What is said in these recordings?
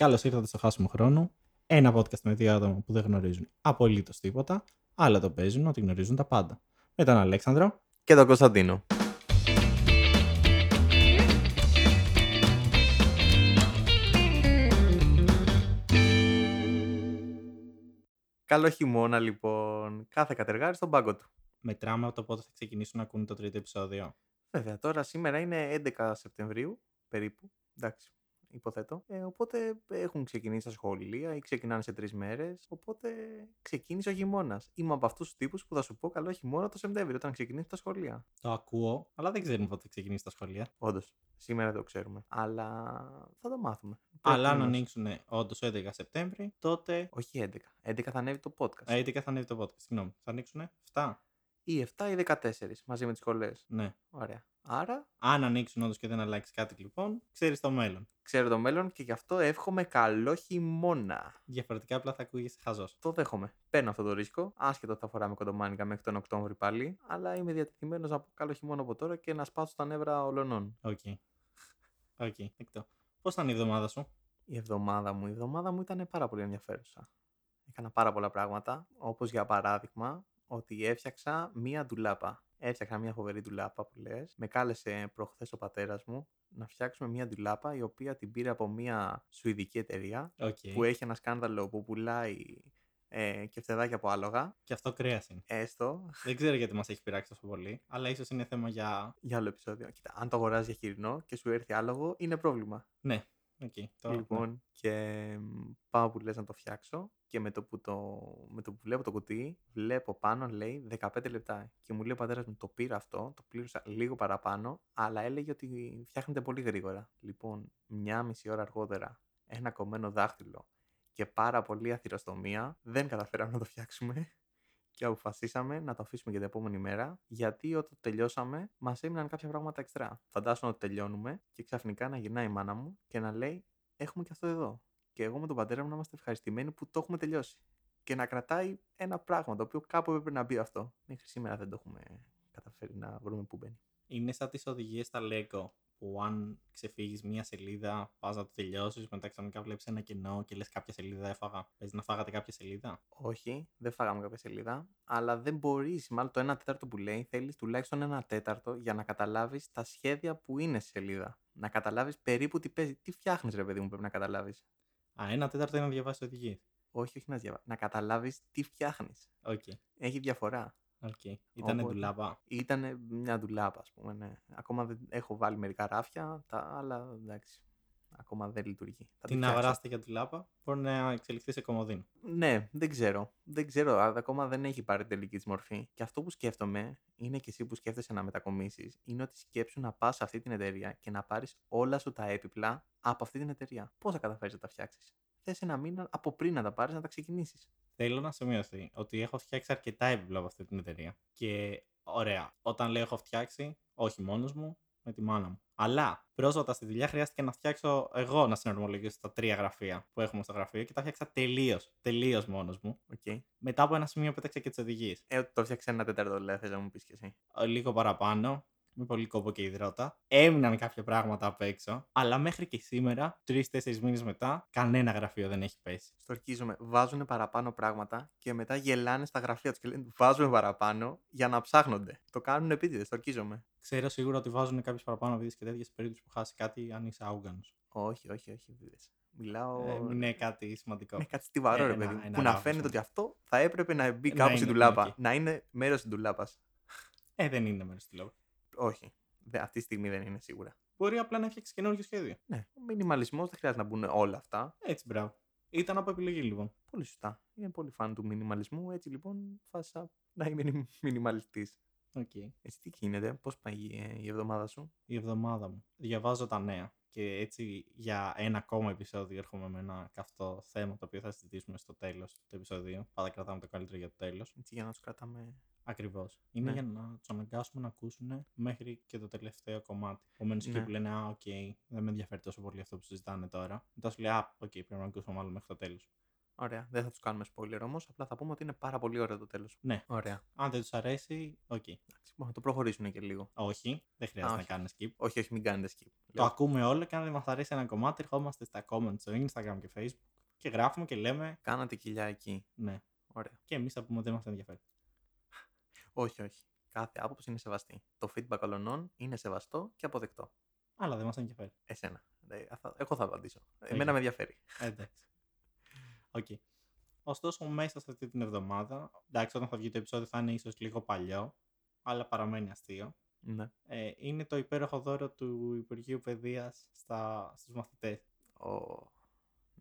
Καλώς ήρθατε στο Χάσιμο Χρόνο. Ένα podcast με δύο άτομα που δεν γνωρίζουν απολύτως τίποτα, αλλά το παίζουν ότι γνωρίζουν τα πάντα. Με τον Αλέξανδρο. Και τον Κωνσταντίνο. Καλό χειμώνα λοιπόν. Κάθε κατεργάρι στον πάγκο του. Μετράμε από το πότε θα ξεκινήσουν να ακούνε το τρίτο επεισόδιο. Βέβαια, τώρα σήμερα είναι 11 Σεπτεμβρίου, περίπου. Εντάξει, υποθέτω. Ε, οπότε έχουν ξεκινήσει τα σχολεία ή ξεκινάνε σε τρεις μέρες. Οπότε ξεκίνησε ο χειμώνας. Είμαι από αυτούς τους τύπους που θα σου πω καλό χειμώνα το Σεπτέμβριο όταν ξεκινήσει τα σχολεία. Το ακούω, αλλά δεν ξέρουμε πότε θα ξεκινήσει τα σχολεία. Όντως, σήμερα το ξέρουμε. Αλλά θα το μάθουμε. Αλλά αν Πρέπει να- ανοίξουν όντως 11 Σεπτέμβρη, τότε. Όχι 11. 11 θα ανέβει το podcast. Α, 11 θα ανέβει το podcast. Συγγνώμη. Θα ανοίξουν 7. Ή 7 ή 14 μαζί με τις σχολές. Ναι. Ωραία. Άρα Αν ανοίξουν όντως και δεν αλλάξει κάτι λοιπόν, ξέρεις το μέλλον. ξέρω το μέλλον και γι' αυτό εύχομαι καλό χειμώνα. Διαφορετικά απλά θα ακούγεσαι χαζός. Το δέχομαι. Παίρνω αυτό το ρίσκο. Άσχετο ότι θα φοράμε κοντομάνικα μέχρι τον Οκτώβρη πάλι. Αλλά είμαι διατεθειμένος να πω καλό χειμώνα από τώρα και να σπάσω τα νεύρα ολονών. OK. OK, δεκτό. Πώς ήταν η εβδομάδα σου, Η εβδομάδα μου, η εβδομάδα μου ήταν πάρα πολύ ενδιαφέρουσα. Έκανα πάρα πολλά πράγματα, όπως για παράδειγμα ότι έφτιαξα μία ντουλάπα. Έφτιαξα μία φοβερή ντουλάπα που λες. Με κάλεσε προχθές ο πατέρας μου να φτιάξουμε μία ντουλάπα η οποία την πήρε από μία σουηδική εταιρεία Οκ. που έχει ένα σκάνδαλο που πουλάει ε, κεφτεδάκια από άλογα. Και αυτό κρέας είναι. Έστω Δεν ξέρω γιατί μας έχει πειράξει τόσο πολύ, αλλά ίσως είναι θέμα για. για άλλο επεισόδιο. Κοίτα, αν το αγοράζεις για χοιρινό και σου έρθει άλογο, είναι πρόβλημα. Ναι, οκ. το- ναι. Λοιπόν, και μ, πάω που λες να το φτιάξω και με το που, το, με το που βλέπω το κουτί, βλέπω πάνω λέει 15 λεπτά. Και μου λέει ο πατέρας μου, το πήρα αυτό, το πλήρωσα λίγο παραπάνω, αλλά έλεγε ότι φτιάχνεται πολύ γρήγορα. Λοιπόν, μια μισή ώρα αργότερα, ένα κομμένο δάχτυλο και πάρα πολύ αθυροστομία, δεν καταφέραμε να το φτιάξουμε. Και αποφασίσαμε να το αφήσουμε για την επόμενη μέρα, γιατί όταν τελειώσαμε, μας έμειναν κάποια πράγματα εξτρά. Φαντάζομαι ότι τελειώνουμε και ξαφνικά να γυρνάει η μάνα μου και να λέει: Έχουμε και αυτό εδώ. Και εγώ με τον πατέρα μου να είμαστε ευχαριστημένοι που το έχουμε τελειώσει. Και να κρατάει ένα πράγμα το οποίο κάπου έπρεπε να μπει αυτό. Μέχρι σήμερα δεν το έχουμε καταφέρει να βρούμε πού μπαίνει. Είναι σαν τις οδηγίες στα Lego που αν ξεφύγεις μία σελίδα, πας να το τελειώσεις, μετά ξαφνικά βλέπεις ένα κενό και λες κάποια σελίδα έφαγα. Παίζει να φάγατε κάποια σελίδα. Όχι, δεν φάγαμε κάποια σελίδα, αλλά δεν μπορείς. Μάλλον το 1 τέταρτο που λέει, θέλεις τουλάχιστον ένα τέταρτο για να καταλάβεις τα σχέδια που είναι στη σελίδα. Να καταλάβεις περίπου τι παίζει. Τι φτιάχνεις, ρε παιδί μου, πρέπει να καταλάβεις. Α, ένα τέταρτο είναι να διαβάσεις οδηγίες. Όχι, όχι να διαβάσεις. Να καταλάβεις τι φτιάχνεις. Οκ. Έχει διαφορά. Οκ. Ήταν Οπότε- ντουλάπα. Ήταν μια ντουλάπα, ας πούμε. Ναι. Ακόμα δεν έχω βάλει μερικά ράφια, τα άλλα εντάξει. Ακόμα δεν λειτουργεί. Θα τη Την φτιάξω. αγοράστε για ντουλάπα, μπορεί να εξελιχθεί σε κομοδίνο. Ναι, δεν ξέρω. Δεν ξέρω. α, Ακόμα δεν έχει πάρει τελική της μορφή. Και αυτό που σκέφτομαι, είναι και εσύ που σκέφτεσαι να μετακομίσεις, είναι ότι σκέψου να πας σε αυτή την εταιρεία και να πάρεις όλα σου τα έπιπλα από αυτή την εταιρεία. Πώς θα καταφέρεις να τα φτιάξεις; Θες ένα μήνα από πριν να τα πάρεις να τα ξεκινήσεις. Θέλω να σημειωθεί ότι έχω φτιάξει αρκετά έπιπλα από αυτή την εταιρεία. Και ωραία, όταν λέω έχω φτιάξει, όχι μόνος μου, με τη μάνα μου. Αλλά πρόσφατα στη δουλειά χρειάστηκε να φτιάξω εγώ να συναρμολογήσω τα τρία γραφεία που έχουμε στο γραφείο και τα 'φτιαξα τελείως. Τελείως μόνος μου. Οκ. Μετά από ένα σημείο πέταξα και τις οδηγίες. Ε, ότι το 'φτιαξες ένα τέταρτο, λέει, θες να μου πεις κι εσύ. Λίγο παραπάνω, με πολύ κόπο και ιδρώτα. Έμειναν κάποια πράγματα απ' έξω, αλλά μέχρι και σήμερα, τρεις-τέσσερις μήνες μετά, κανένα γραφείο δεν έχει πέσει. Στ' ορκίζομαι. Βάζουν παραπάνω πράγματα και μετά γελάνε στα γραφεία τους και λένε Βάζουμε παραπάνω για να ψάχνονται. Το κάνουν επίτηδες. Στορκίζομαι. Ξέρω σίγουρα ότι βάζουν κάποιες παραπάνω βίδε και τέτοιες σε περίπτωση που χάσει κάτι αν είσαι άουγανο. Όχι, όχι, όχι. Δίδες. Μιλάω. Ε, είναι κάτι σημαντικό. Είναι κάτι στιβαρό, Ε, ρε ένα- παιδί μου, ένα Που να λάθος, φαίνεται ναι. ότι αυτό θα έπρεπε να μπει Να κάπου είναι, στην ναι, τουλάπα. οκ. Να είναι μέρος της τουλάπα. Ε, δεν είναι μέρος του λόγου. Όχι. Δε, αυτή τη στιγμή δεν είναι σίγουρα. Μπορεί απλά να φτιάξει καινούργιο σχέδιο. Ναι. Ο μινιμαλισμός δεν χρειάζεται να μπουν όλα αυτά. Έτσι, μπράβο. Ήταν από επιλογή λοιπόν. Πολύ σωστά. Είναι πολύ φαν του μινιμαλισμού. Έτσι λοιπόν έφτασα να είμαι μινιμαλιστής. Okay. Εσύ τι γίνεται, πώς πάει ε, η εβδομάδα σου; Η εβδομάδα μου. Διαβάζω τα νέα. Και έτσι για ένα ακόμα επεισόδιο έρχομαι με ένα καυτό θέμα το οποίο θα συζητήσουμε στο τέλος του επεισοδίου. Πάντα κρατάμε το καλύτερο για το τέλος. Έτσι για να τους κρατάμε. Ακριβώς. Είναι Ναι. για να τους αναγκάσουμε να ακούσουν μέχρι και το τελευταίο κομμάτι. Επομένως εκεί Ναι. που λένε Α, οκ, δεν με ενδιαφέρει τόσο πολύ αυτό που συζητάνε τώρα. Μετά σου λέει Α, οκ, πρέπει να ακούσουμε μάλλον μέχρι το τέλος. Ωραία. Δεν θα τους κάνουμε spoiler όμως. Απλά θα πούμε ότι είναι πάρα πολύ ωραίο το τέλος. Ναι. Ωραία. Αν δεν τους αρέσει, οκ. Εντάξει, μπορούν να το προχωρήσουν και λίγο. Όχι, δεν χρειάζεται όχι. να κάνει skip. Όχι, όχι, μην κάνετε skip. Το ακούμε όλο και αν δεν μας αρέσει ένα κομμάτι, ερχόμαστε στα comments στο Instagram και Facebook και γράφουμε και λέμε Κάνατε κοιλιά εκεί. ναι. Ωραία. Και εμείς θα πούμε ότι δεν μας ενδιαφέρει. Όχι, όχι. Κάθε άποψη είναι σεβαστή. Το feedback όλων είναι σεβαστό και αποδεκτό. Αλλά δεν μας ενδιαφέρει. Εσένα. Ε, θα- Εγώ θα απαντήσω. Οκ. Εμένα με ενδιαφέρει. Ε, εντάξει. Οκ. Ωστόσο, μέσα σε αυτή την εβδομάδα, εντάξει, όταν θα βγει το επεισόδιο θα είναι ίσως λίγο παλιό, αλλά παραμένει αστείο. Ναι. Ε, είναι το υπέροχο δώρο του Υπουργείου Παιδείας στα, στους μαθητές. Ο...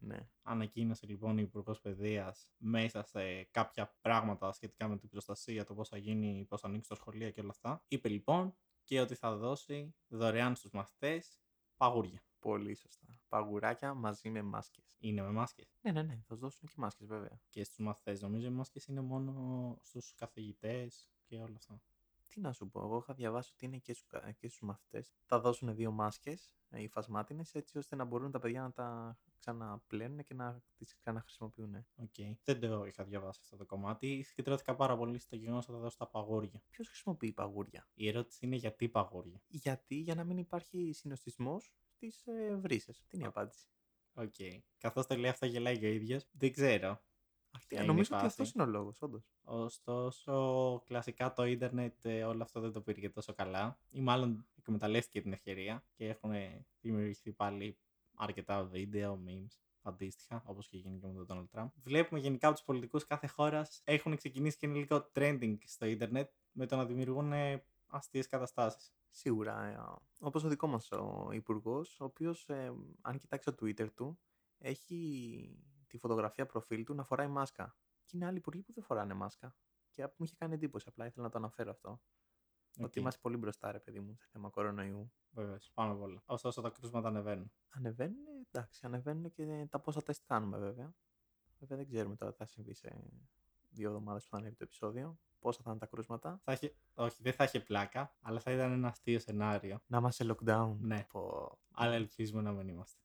Ναι. Ανακοίνωσε λοιπόν η Υπουργός Παιδείας μέσα σε κάποια πράγματα σχετικά με την προστασία, το πώς θα γίνει, πώς θα ανοίξει το σχολείο και όλα αυτά. Είπε λοιπόν και ότι θα δώσει δωρεάν στους μαθητές παγούρια. Πολύ σωστά. Παγουράκια μαζί με μάσκες. Είναι με μάσκες. Ναι, ναι, ναι. Θα σου δώσουν και μάσκες, βέβαια. Και στους μαθητές. Νομίζω οι μάσκες είναι μόνο στους καθηγητές και όλα αυτά. Τι να σου πω, εγώ είχα διαβάσει ότι είναι και, στους, και στους μαθητές. Θα δώσουν δύο μάσκες, ε, υφασμάτινες, έτσι ώστε να μπορούν τα παιδιά να τα ξαναπλένουν και να τις ξαναχρησιμοποιούν. Οκ. Δεν το είχα διαβάσει αυτό το κομμάτι. Συγκεντρώθηκα πάρα πολύ στο γεγονός ότι θα δώσει τα παγούρια. Ποιος χρησιμοποιεί παγούρια; Η ερώτηση είναι γιατί παγούρια. Γιατί, για να μην υπάρχει συνοστισμός στις ε, βρύσες. Τι είναι η απάντηση. Οκ. Καθώς το λέει αυτό, γελάει και ο ίδιος. Δεν ξέρω. Αυτή, Ποια είναι νομίζω η ότι φάση; αυτός είναι ο λόγος, όντως. Ωστόσο, κλασικά το ίντερνετ ε, όλο αυτό δεν το πήρε και τόσο καλά. Ή μάλλον εκμεταλλεύτηκε την ευκαιρία και έχουν δημιουργηθεί πάλι αρκετά βίντεο, memes αντίστοιχα, όπως και γίνει και με τον Donald Trump. Βλέπουμε γενικά από τους πολιτικούς κάθε χώρας έχουν ξεκινήσει και είναι λίγο trending στο ίντερνετ με το να δημιουργούν ε, αστείες καταστάσεις. Σίγουρα. Ε, Όπως ο δικό μας ο υπουργός, ο οποίος, ε, αν κοιτάξει το Twitter του, έχει τη φωτογραφία προφίλ του να φοράει μάσκα. Και είναι άλλοι υπουργοί που δεν φοράνε μάσκα. Και μου είχε κάνει εντύπωση, απλά ήθελα να το αναφέρω αυτό. Οκ, Ότι είμαστε πολύ μπροστά, ρε παιδί μου, σε θέμα κορονοϊού. Βεβαίως, πάμε πολύ. Ωστόσο τα κρούσματα ανεβαίνουν. Ανεβαίνουν, εντάξει, ανεβαίνουν και τα πόσα τεστ κάνουμε βέβαια. Βέβαια δεν ξέρουμε τώρα τι θα συμβεί σε δύο εβδομάδες που θα ανέβει το επεισόδιο. Πόσα θα είναι τα κρούσματα. Θα είχε... Όχι, δεν θα είχε πλάκα, αλλά θα ήταν ένα αστείο σενάριο. Να είμαστε σε lockdown. Ναι. Πω. Αλλά ελπίζουμε να μην είμαστε.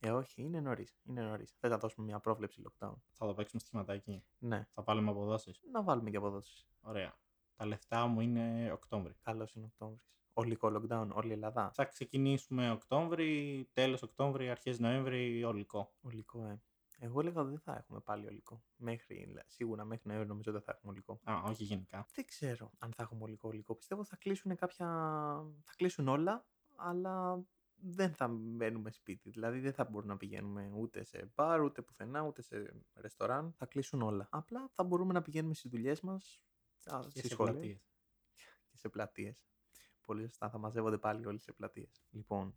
Ε, όχι, είναι νωρίς. Είναι νωρίς. Δεν θα δώσουμε μια πρόβλεψη lockdown. Θα το παίξουμε σχηματάκι. Ναι, Θα βάλουμε αποδόσεις. να βάλουμε και αποδόσεις. Ωραία. Τα λεφτά μου είναι Οκτώβρη. Καλό είναι Οκτώβρης. Ολικό lockdown, όλη η Ελλάδα. Θα ξεκινήσουμε Οκτώβρη, τέλος Οκτώβρη, αρχές Νοέμβρη, ολικό. Ολικό, ε. Εγώ έλεγα ότι δεν θα έχουμε πάλι ολικό. Μέχρι, σίγουρα μέχρι Νοέμβρη νομίζω δεν θα έχουμε ολικό. Α, όχι γενικά. Δεν ξέρω αν θα έχουμε ολικό ολικό. Πιστεύω θα κλείσουν κάποια. θα κλείσουν όλα, αλλά δεν θα μένουμε σπίτι. Δηλαδή δεν θα μπορούμε να πηγαίνουμε ούτε σε μπαρ, ούτε πουθενά, ούτε σε ρεστοράν. Θα κλείσουν όλα. Απλά θα μπορούμε να πηγαίνουμε στις δουλειές μας, Και στις σε σχολές πλατείες. και σε πλατείες. Πολύ σωστά, θα μαζεύονται πάλι όλοι σε πλατείες. Λοιπόν,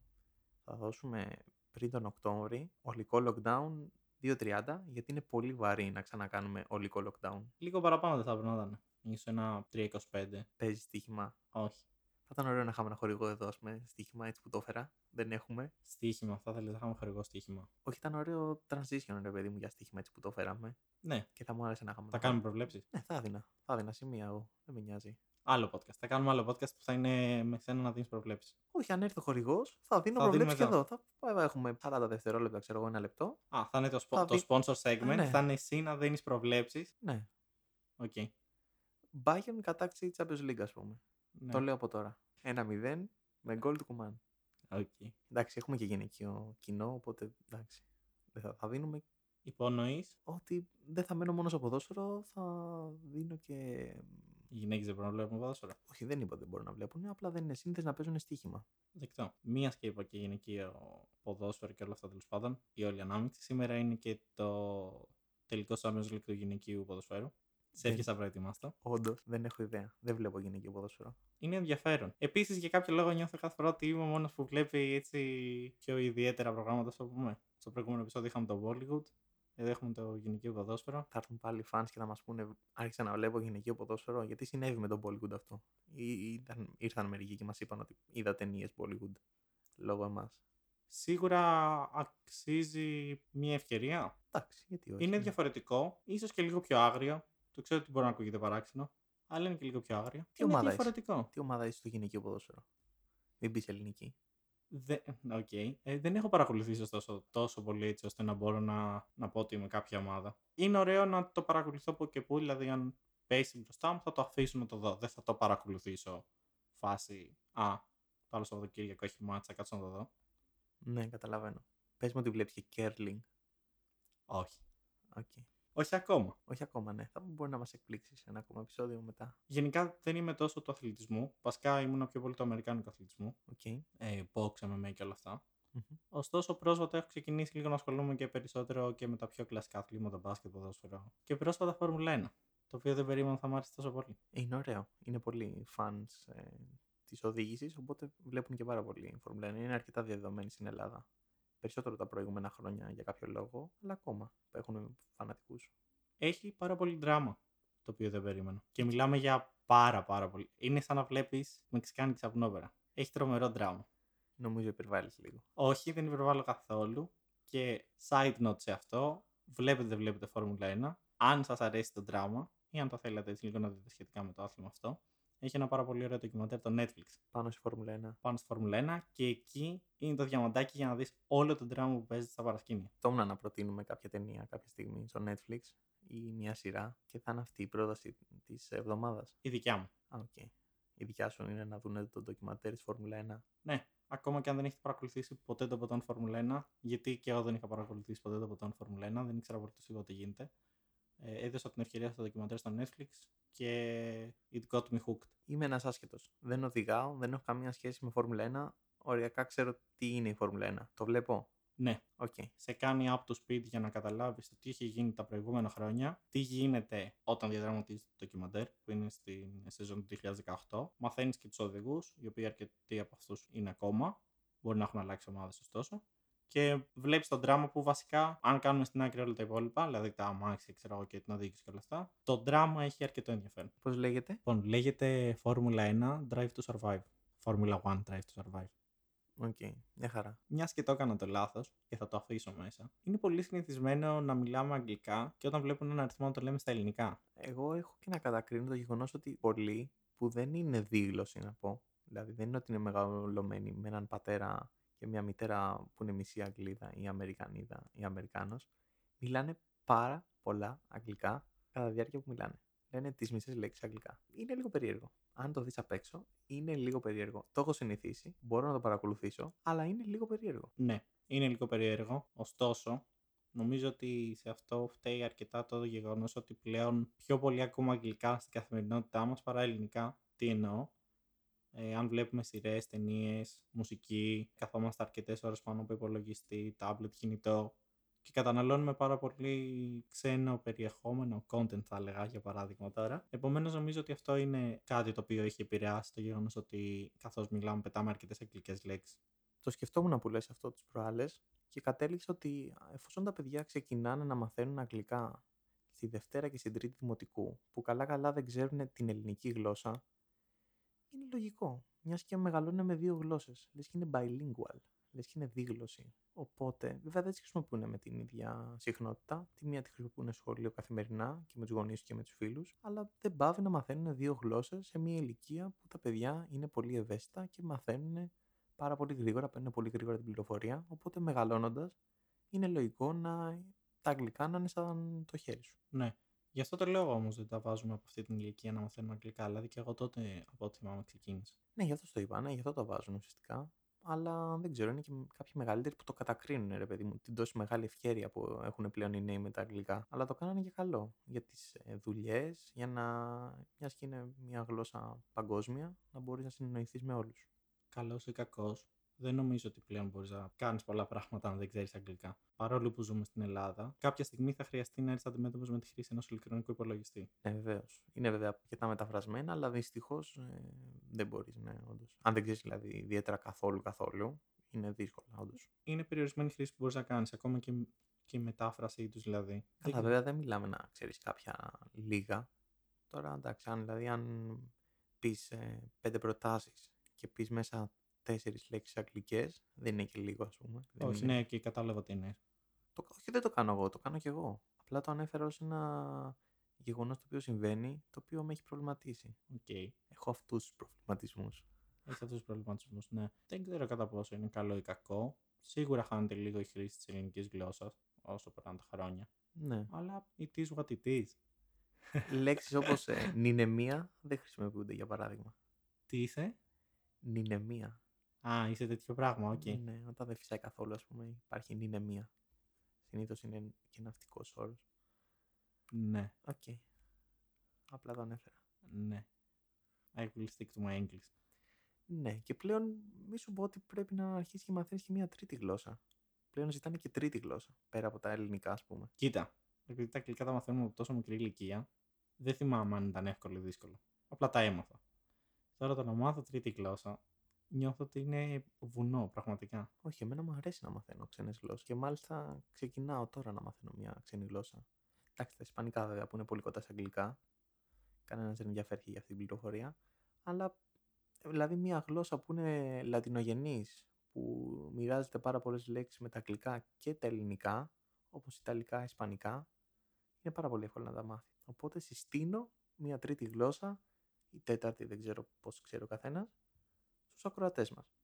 θα δώσουμε πριν τον Οκτώβρη ολικό lockdown 2.30, γιατί είναι πολύ βαρύ να ξανακάνουμε ολικό lockdown. Λίγο παραπάνω δεν θα έπρεπε να ήταν. Ίσως ένα 3,25. Παίζει στοίχημα. Όχι. Θα ήταν ωραίο να είχαμε ένα χορηγό εδώ, ας πούμε, στοίχημα, έτσι που το έφερα. Δεν έχουμε. Στοίχημα, θα ήθελα να είχαμε χορηγό στοίχημα. Όχι, ήταν ωραίο transition, ρε παιδί μου, για στοίχημα, έτσι που το φέραμε. Ναι, Και θα μου άρεσε να είχαμε. θα ένα κάνουμε χορηγό. προβλέψεις. Ναι, θα έδινα. Θα έδινα σημεία εγώ. Δεν με νοιάζει. Άλλο podcast. Θα κάνουμε άλλο podcast που θα είναι με σένα να δίνεις προβλέψεις. Όχι, αν έρθει ο χορηγός, θα δίνω Θα προβλέψεις και δίνουμε εδώ. Θα θα έχουμε 40 δευτερόλεπτα, ξέρω εγώ, ένα λεπτό. Α, θα είναι το, spon- Θα το δει- sponsor segment. ναι. Θα είναι εσύ να δίνεις προβλέψεις. Ναι. Οκ. Bayern κατάκτηση Champions League, ας πούμε. Ναι. Το λέω από τώρα. 1-0 με γκολ του Κουμάν. Οκ. Εντάξει, έχουμε και γυναικείο κοινό, οπότε εντάξει. Δεν θα, θα δίνουμε Υπονοείς, ότι δεν θα μένω μόνος στο ποδόσφαιρο, θα δίνω και. Οι γυναίκες δεν μπορούν να βλέπουν ποδόσφαιρο. Όχι, δεν είπα ότι δεν μπορούν να βλέπουν, απλά δεν είναι σύνηθες να παίζουν στοίχημα. Δεκτό. Μιας και είπα και γυναικείο ποδόσφαιρο και όλα αυτά τέλος πάντων, η όλη ανάμειξη. Σήμερα είναι και το τελικό Champions League του γυναικείου ποδοσφαίρου. Σε Δεν- έρχεσαι προετοιμάστα. Όντως, δεν έχω ιδέα. Δεν βλέπω γυναικείο ποδόσφαιρο. Είναι ενδιαφέρον. Επίσης, για κάποιο λόγο νιώθω κάθε φορά ότι είμαι ο μόνος που βλέπει έτσι πιο ιδιαίτερα προγράμματα, ας το πούμε. Στο προηγούμενο επεισόδιο είχαμε το Bollywood. Εδώ έχουμε το γυναικείο ποδόσφαιρο. Θα έρθουν πάλι fans και θα μας πούνε: Άρχισα να βλέπω γυναικείο ποδόσφαιρο. Γιατί συνέβη με τον Bollywood αυτό. Ή, ήταν, ήρθαν μερικοί και μας είπαν ότι είδα ταινίες Bollywood λόγω εμάς. Σίγουρα αξίζει μια ευκαιρία. Εντάξει, γιατί όχι. Είναι διαφορετικό, ίσως και λίγο πιο άγριο. Το ξέρω ότι μπορεί να ακούγεται παράξενο, αλλά είναι και λίγο πιο άγριο. Τι είναι ομάδα είσαι; διαφορετικό. Τι ομάδα είσαι στο γυναικείο ποδόσφαιρο; Μην πεις ελληνική. Δε, οκ. Ε, δεν έχω παρακολουθήσει ωστόσο τόσο πολύ έτσι ώστε να μπορώ να, να πω ότι είμαι κάποια ομάδα. Είναι ωραίο να το παρακολουθώ πού και πού, δηλαδή αν πέσει μπροστά μου θα το αφήσω να το δω. Δεν θα το παρακολουθήσω φάση «Α, το άλλο Σαββατοκύριακο έχει μάτσα, κάτσω να το δω». Ναι, καταλαβαίνω. Πες μου ότι βλέπεις και curling. Όχι. Okay. Όχι ακόμα. Όχι ακόμα, ναι. Θα μπορεί να μας εκπλήξει σε ένα ακόμα επεισόδιο μετά. Γενικά δεν είμαι τόσο του αθλητισμού. Βασικά ήμουν πιο πολύ του αμερικάνικου αθλητισμού. Okay. Ε, box, MMA και όλα αυτά. Mm-hmm. Ωστόσο, πρόσφατα έχω ξεκινήσει λίγο να ασχολούμαι και περισσότερο και με τα πιο κλασικά αθλήματα, μπάσκετ, ποδόσφαιρο. Και πρόσφατα Φόρμουλα 1. Το οποίο δεν περίμενα θα μου άρεσε τόσο πολύ. Είναι ωραίο. Είναι πολύ fans ε, της οδήγησης, οπότε βλέπουν και πάρα πολύ η Φόρμουλα 1. Είναι αρκετά διαδεδομένη στην Ελλάδα περισσότερο τα προηγούμενα χρόνια για κάποιο λόγο, αλλά ακόμα έχουν φανατικούς. Έχει πάρα πολύ δράμα το οποίο δεν περίμενα. Και μιλάμε για πάρα πάρα πολύ. Είναι σαν να βλέπεις Μεξικάνικη σαπνόπερα. Έχει τρομερό δράμα. Νομίζω υπερβάλλεις λίγο. Όχι, δεν υπερβάλλω καθόλου. Και side note σε αυτό, βλέπετε δεν βλέπετε Φόρμουλα 1. Αν σας αρέσει το δράμα ή αν το θέλετε έτσι λίγο να δείτε σχετικά με το άθλημα αυτό, έχει ένα πάρα πολύ ωραίο ντοκιμαντέρ το Netflix. Πάνω στη Φόρμουλα 1. Πάνω στη Φόρμουλα 1 και εκεί είναι το διαμαντάκι για να δεις όλο τον δράμα που παίζεις στα παρασκήνια. Τόμνα να προτείνουμε κάποια ταινία κάποια στιγμή στο Netflix ή μια σειρά και θα είναι αυτή η πρόταση της εβδομάδας. Η δικιά μου. Α, okay. Η δικιά σου είναι να δουν το ντοκιμαντέρ της Φόρμουλα 1. Ναι, ακόμα και αν δεν έχετε παρακολουθήσει ποτέ το ποτόν Φόρμουλα 1, γιατί και εγώ δεν είχα παρακολουθήσει ποτέ το ποτόν Φόρμουλα 1, δεν ήξερα πολύ το τι γίνεται. Ε, έδωσα την ευκαιρία στο ντοκιμαντέρ στο Netflix και it got me hooked. Είμαι ένας άσχετος. Δεν οδηγάω, δεν έχω καμία σχέση με Φόρμουλα 1. Οριακά ξέρω τι είναι η Φόρμουλα 1. Το βλέπω; Ναι. Okay. Σε κάνει από το σπίτι για να καταλάβεις το τι έχει γίνει τα προηγούμενα χρόνια, τι γίνεται όταν διαδραματίζει το ντοκιμαντέρ που είναι στην σεζόν του 2018. Μαθαίνεις και τους οδηγούς, οι οποίοι αρκετοί από αυτούς είναι ακόμα. Μπορεί να έχουν αλλάξει ομάδες ωστόσο και βλέπεις το δράμα που βασικά, αν κάνουμε στην άκρη όλα τα υπόλοιπα, δηλαδή τα αμάξια ξέρω εγώ, και την οδήγηση και όλα αυτά, το δράμα έχει αρκετό ενδιαφέρον. Πώς λέγεται; Λοιπόν, λέγεται Formula 1 Drive to Survive. Formula 1 Drive to Survive. Οκ, okay, μια χαρά. Μιας και το έκανα το λάθος και θα το αφήσω μέσα. Είναι πολύ συνηθισμένο να μιλάμε αγγλικά και όταν βλέπουν ένα αριθμό να το λέμε στα ελληνικά. Εγώ έχω και να κατακρίνω το γεγονός ότι πολλοί που δεν είναι δήλωση να πω, δηλαδή δεν είναι ότι είναι μεγαλωμένοι με έναν πατέρα και μια μητέρα που είναι μισή Αγγλίδα ή Αμερικανίδα ή Αμερικάνος, μιλάνε πάρα πολλά αγγλικά κατά τη διάρκεια που μιλάνε. Λένε τις μισές λέξεις αγγλικά. Είναι λίγο περίεργο. Αν το δεις απ' έξω, είναι λίγο περίεργο. Το έχω συνηθίσει, μπορώ να το παρακολουθήσω, αλλά είναι λίγο περίεργο. Ναι, είναι λίγο περίεργο. Ωστόσο, νομίζω ότι σε αυτό φταίει αρκετά το γεγονός ότι πλέον πιο πολύ ακούμε αγγλικά στην καθημερινότητά μας παρά ελληνικά. Τι εννοώ, ε, αν βλέπουμε σειρές, ταινίες, μουσική, καθόμαστε αρκετές ώρες πάνω από υπολογιστή, tablet, κινητό και καταναλώνουμε πάρα πολύ ξένο περιεχόμενο, content θα έλεγα για παράδειγμα τώρα. Επομένως, νομίζω ότι αυτό είναι κάτι το οποίο έχει επηρεάσει το γεγονός ότι καθώς μιλάμε, πετάμε αρκετές αγγλικές λέξεις. Το σκεφτόμουν που λες αυτό τις προάλλες και κατέληξα ότι εφόσον τα παιδιά ξεκινάνε να μαθαίνουν αγγλικά στη Δευτέρα και στην Τρίτη Δημοτικού, που καλά-καλά δεν ξέρουν την ελληνική γλώσσα, είναι λογικό. Μιας και μεγαλώνουν με δύο γλώσσες. Λες και είναι bilingual. Λες και είναι δίγλωση. Οπότε, βέβαια δεν τις χρησιμοποιούν με την ίδια συχνότητα. Τη μία τη χρησιμοποιούν σχολείο καθημερινά και με τους γονείς και με τους φίλους. Αλλά δεν πάβει να μαθαίνουν δύο γλώσσες σε μια ηλικία που τα παιδιά είναι πολύ ευαίσθητα και μαθαίνουν πάρα πολύ γρήγορα, παίρνουν πολύ γρήγορα την πληροφορία. Οπότε μεγαλώνοντας, είναι λογικό να τα αγγλικά να είναι σαν το χέρι σου. Ναι. Γι' αυτό το λόγο όμως δεν τα βάζουμε από αυτή την ηλικία να μαθαίνουμε αγγλικά. Δηλαδή και εγώ τότε από ό,τι θυμάμαι ξεκίνησα. Ναι, γι' αυτό το είπα, ναι, γι' αυτό το βάζουν ουσιαστικά. Αλλά δεν ξέρω, είναι και κάποιοι μεγαλύτεροι που το κατακρίνουν, ρε παιδί μου, την τόση μεγάλη ευκαιρία που έχουν πλέον οι νέοι με τα αγγλικά. Αλλά το κάνανε για καλό. Για τις ε, δουλειές, για να. μιας και είναι μια γλώσσα παγκόσμια, να μπορείς να συνεννοηθείς με όλους. Καλός ή κακός, δεν νομίζω ότι πλέον μπορείς να κάνεις πολλά πράγματα αν δεν ξέρεις αγγλικά. Παρόλο που ζούμε στην Ελλάδα, κάποια στιγμή θα χρειαστεί να έρθεις αντιμέτωπος με τη χρήση ενός ηλεκτρονικού υπολογιστή. Ναι, βεβαίως. Είναι βέβαια αρκετά μεταφρασμένα, αλλά δυστυχώς ε, δεν μπορείς, ναι, όντως. Αν δεν ξέρεις δηλαδή ιδιαίτερα καθόλου καθόλου, είναι δύσκολο, όντως. Είναι περιορισμένη χρήση που μπορείς να κάνεις, ακόμα και, και η μετάφρασή τους δηλαδή. Καλά, βέβαια δεν μιλάμε να ξέρεις κάποια λίγα. Τώρα εντάξει, αν δηλαδή αν πεις ε, πέντε προτάσεις και πεις μέσα τέσσερις λέξεις αγγλικές. Δεν είναι και λίγο, ας πούμε. Όχι, είναι... ναι, και κατάλαβα τι είναι. Το... Όχι, δεν το κάνω εγώ, το κάνω κι εγώ. Απλά το ανέφερα ως ένα γεγονός το οποίο συμβαίνει, το οποίο με έχει προβληματίσει. Okay. Έχω αυτούς τους προβληματισμούς. Έχεις αυτούς τους προβληματισμούς. Ναι. Δεν ξέρω κατά πόσο είναι καλό ή κακό. Σίγουρα χάνεται λίγο η χρήση της ελληνικής γλώσσας όσο περνάνε τα χρόνια. Ναι. Αλλά it is what it is. Λέξεις όπως ε, νηνεμία δεν χρησιμοποιούνται για παράδειγμα. Τι είσαι; Νηνεμία. Α, είσαι τέτοιο πράγμα, οκ. Ναι, όταν δεν φυσάει καθόλου, ας πούμε, υπάρχει νηνεμία. Συνήθως είναι και ναυτικός όρος. Ναι, Οκ. Απλά το ανέφερα. ναι. I will stick to my English. Ναι, και πλέον μη σου πω ότι πρέπει να αρχίσεις και μαθαίνεις και μια τρίτη γλώσσα. Πλέον ζητάνε και τρίτη γλώσσα, πέρα από τα ελληνικά, ας πούμε. Κοίτα, επειδή τα αγγλικά τα μαθαίνουμε από τόσο μικρή ηλικία, δεν θυμάμαι αν ήταν εύκολο ή δύσκολο. Απλά τα έμαθα. Τώρα το να μάθω τρίτη γλώσσα, νιώθω ότι είναι βουνό, πραγματικά. Όχι, εμένα μου αρέσει να μαθαίνω ξένες γλώσσες. Και μάλιστα ξεκινάω τώρα να μαθαίνω μια ξένη γλώσσα. Εντάξει, τα Ισπανικά βέβαια που είναι πολύ κοντά στα Αγγλικά. Κανένας δεν ενδιαφέρει για αυτή την πληροφορία. Αλλά δηλαδή μια γλώσσα που είναι λατινογενής, που μοιράζεται πάρα πολλές λέξεις με τα Αγγλικά και τα Ελληνικά, όπως Ιταλικά, Ισπανικά, είναι πάρα πολύ εύκολο να τα μάθει. Οπότε συστήνω μια τρίτη γλώσσα, η τέταρτη δεν ξέρω πώς ξέρει ο καθένας, στου ακροατές μας.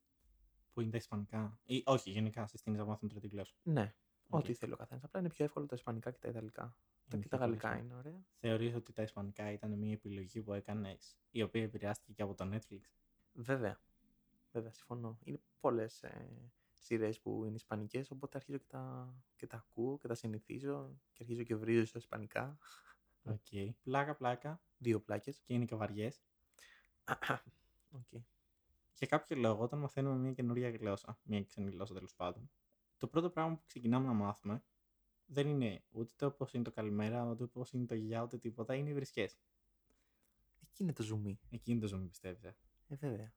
Που είναι τα Ισπανικά. Ή, όχι, γενικά συστήνει να μάθουν τρίτη γλώσσα. Ναι, Οκ. Ό,τι θέλει ο καθένας. Απλά είναι πιο εύκολο τα Ισπανικά και τα Ιταλικά. Τα Είναι και τα πιο Γαλλικά πολύ είναι ωραία. Θεωρείς ότι τα Ισπανικά ήταν μια επιλογή που έκανες, η οποία επηρεάστηκε και από το Netflix; Βέβαια. Βέβαια, συμφωνώ. Είναι πολλές ε, σειρές που είναι Ισπανικές, οπότε αρχίζω και τα, και τα ακούω και τα συνηθίζω και αρχίζω και βρίζω στα Ισπανικά. Οκ. Πλάκα, πλάκα. Δύο πλάκες. Και είναι και βαριές. okay. Για κάποιο λόγο, όταν μαθαίνουμε μια καινούρια γλώσσα, μια ξένη γλώσσα τέλος πάντων, το πρώτο πράγμα που ξεκινάμε να μάθουμε δεν είναι ούτε το πώς είναι το καλημέρα, ούτε πώς είναι το γεια, ούτε τίποτα. Είναι οι βρισκές. Εκεί είναι το ζουμί. Εκεί είναι το ζώμη, πιστεύει. ε. Ε, βέβαια.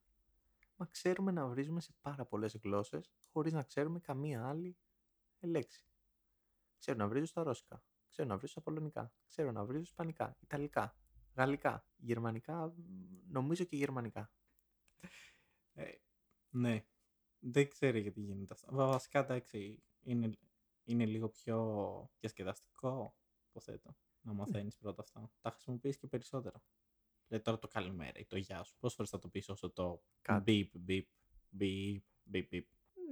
Μα ξέρουμε να βρίζουμε σε πάρα πολλές γλώσσες χωρίς να ξέρουμε καμία άλλη ε, λέξη. Ξέρω να βρίζω στα ρώσικα. Ξέρω να βρίζω στα πολωνικά. Ξέρω να βρίζω ισπανικά, ιταλικά, γαλλικά, γερμανικά, μ, νομίζω και γερμανικά. Ε, ναι. Δεν ξέρω γιατί γίνεται αυτό. Βα- Βασικά, εντάξει, είναι, είναι λίγο πιο διασκεδαστικό, υποθέτω, να μαθαίνεις πρώτα αυτά. Τα χρησιμοποιείς και περισσότερο. Δηλαδή τώρα το καλημέρα ή το γεια σου. Πόσες φορές θα το πεις όσο το Κάτι. beep, beep, beep, beep, beep.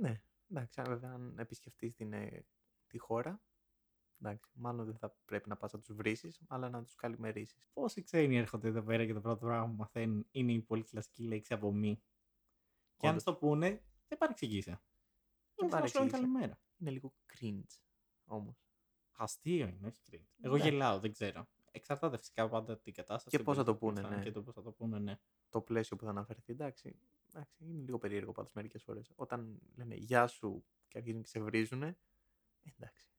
Ναι, εντάξει, αν βέβαια αν επισκεφτείς την, ε, τη χώρα, εντάξει, μάλλον δεν θα πρέπει να πας να τους βρήσεις, αλλά να τους καλημερίσεις. Πόσοι ξένοι έρχονται εδώ πέρα και το πρώτο πράγμα που μαθαίνουν είναι η πολύ κλασική λέξη από μη. Και αν Όντως. στο πούνε, δεν παρεξηγήσει. Είναι σαν να σου λένε παρεξήγησε. καλημέρα. Είναι λίγο cringe, όμως. Αστείο είναι, όχι cringe. Εγώ Ναι. γελάω, δεν ξέρω. Εξαρτάται φυσικά από πάντα την κατάσταση. Και πώς θα το που πούνε, θα- ναι. Και το πώς θα το πούνε, ναι. Το πλαίσιο που θα αναφερθεί, εντάξει, εντάξει είναι λίγο περίεργο πάντως μερικές φορές. Όταν λένε γεια σου και αρχίζουν και σε βρίζουνε, εντάξει.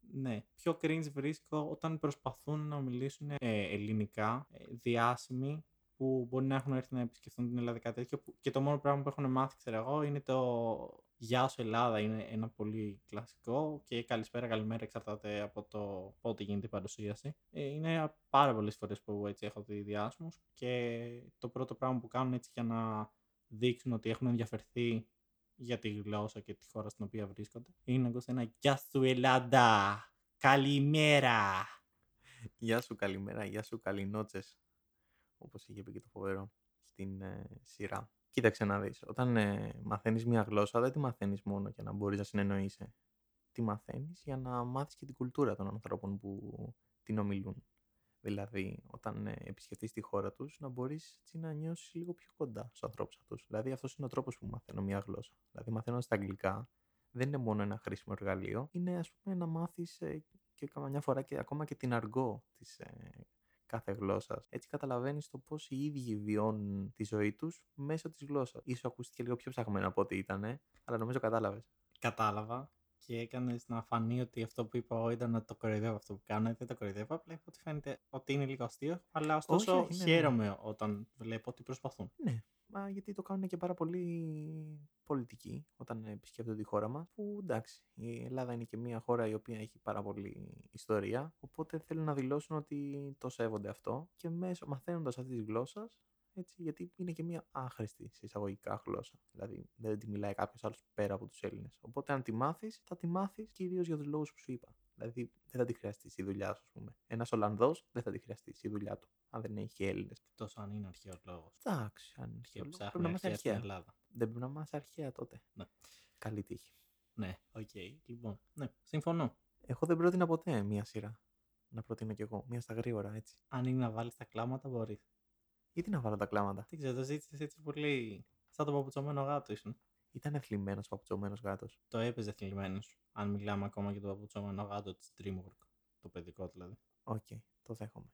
Ναι. Πιο cringe βρίσκω όταν προσπαθούν να μιλήσουν ε, ελληνικά, ε, διάσημοι, που μπορεί να έχουν έρθει να επισκεφθούν την Ελλάδα κάτι τέτοιο, που- και το μόνο πράγμα που έχουν μάθει, ξέρω εγώ, είναι το Γεια σου Ελλάδα, είναι ένα πολύ κλασικό και καλησπέρα, καλημέρα, εξαρτάται από το πότε γίνεται η παρουσίαση. Ε, είναι πάρα πολλές φορές που έτσι έχω δει διάσημους και το πρώτο πράγμα που κάνουν έτσι για να δείξουν ότι έχουν ενδιαφερθεί για τη γλώσσα και τη χώρα στην οποία βρίσκονται είναι να ακούσει ένα Γεια σου Ελλάδα! Καλημέρα! Γεια σου, καλημέρα, γεια σου, καληνότσες, όπως είχε πει και το φοβερό στην ε, σειρά. Κοίταξε να δεις, όταν ε, μαθαίνεις μια γλώσσα δεν τη μαθαίνεις μόνο για να μπορείς να συνεννοείσαι. Τη μαθαίνεις για να μάθεις και την κουλτούρα των ανθρώπων που την ομιλούν. Δηλαδή, όταν ε, επισκεφτείς τη χώρα τους, να μπορείς έτσι να νιώσεις λίγο πιο κοντά στους ανθρώπους αυτούς. Δηλαδή, αυτός είναι ο τρόπος που μαθαίνω μια γλώσσα. Δηλαδή, μαθαίνοντας τα αγγλικά, δεν είναι μόνο ένα χρήσιμο εργαλείο, είναι ας πούμε να μάθεις ε, και καμιά φορά και ακόμα και την αργό της ε, κάθε γλώσσας. Έτσι καταλαβαίνεις το πώς οι ίδιοι βιώνουν τη ζωή τους μέσω της γλώσσας. Ίσως ακούστηκε λίγο πιο ψαγμένο από ό,τι ήταν, αλλά νομίζω κατάλαβες. Κατάλαβα και έκανες να φανεί ότι αυτό που είπα εγώ ήταν να το κοροϊδεύω αυτό που κάνω. Δεν το κοροϊδεύω. Απλά είπα ότι φαίνεται ότι είναι λίγο αστείο. Αλλά ωστόσο όχι, ναι, ναι. χαίρομαι όταν βλέπω ότι προσπαθούν. Ναι, μα γιατί το κάνουν και πάρα πολύ πολιτικοί όταν επισκέπτονται τη χώρα μας που εντάξει, η Ελλάδα είναι και μια χώρα η οποία έχει πάρα πολύ ιστορία οπότε θέλουν να δηλώσουν ότι το σέβονται αυτό και μέσω μαθαίνοντας αυτής της γλώσσας έτσι, γιατί είναι και μια άχρηστη σε εισαγωγικά γλώσσα. Δηλαδή δεν τη μιλάει κάποιος άλλος πέρα από τους Έλληνες. Οπότε, αν τη μάθεις, θα τη μάθεις κυρίως για τους λόγους που σου είπα. Δηλαδή δεν θα τη χρειαστείς η δουλειά σου, ας πούμε. Ένας Ολλανδός δεν θα τη χρειαστείς η δουλειά του, αν δεν έχει Έλληνες. Τόσο αν είναι αρχαίο λόγο. Εντάξει, αν είναι Και αρχαίο λόγος, ψάχνει πρέπει να είμαστε αρχαία στην αρχαία. Ελλάδα. Δεν πρέπει να είμαστε αρχαία τότε. Ναι. Καλή τύχη. Ναι, οκ. Λοιπόν, ναι, συμφωνώ. Εγώ δεν πρότεινα ποτέ μία σειρά. Να προτείνω κι εγώ. Μία στα γρήγορα, έτσι. Αν είναι να βάλεις τα κλάματα, μπορείς. Γιατί να βάλω τα κλάματα; Δεν ξέρω, το ζήτησες έτσι πολύ. Σαν το παπουτσωμένο γάτο ήσουν. Ήταν θλιμμένος παπουτσωμένος γάτος. Το έπαιζε θλιμμένος. Αν μιλάμε ακόμα για το παπουτσωμένο γάτο της Dreamwork. Το παιδικό δηλαδή. Οκ, το δέχομαι.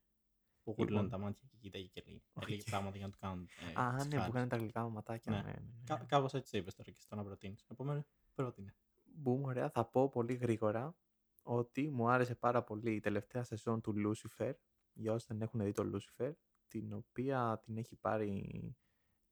Που Λοιπόν. γούρλωνε τα μάτια και κοίταγε και λέει. Οκ. Έλεγε πράγματα για να του κάνουν. Ε, Α, τις ναι, που χάρες. κάνει τα γλυκά μου ματάκια. Ναι. Ναι, ναι, ναι. Κα- Κάπως έτσι είπες τώρα και στο να προτείνεις. Επομένως, πρότεινε. Μπουμ, ωραία. Θα πω πολύ γρήγορα ότι μου άρεσε πάρα πολύ η τελευταία σεζόν του Lucifer. Για όσοι δεν έχουν δει το Lucifer, την οποία την έχει πάρει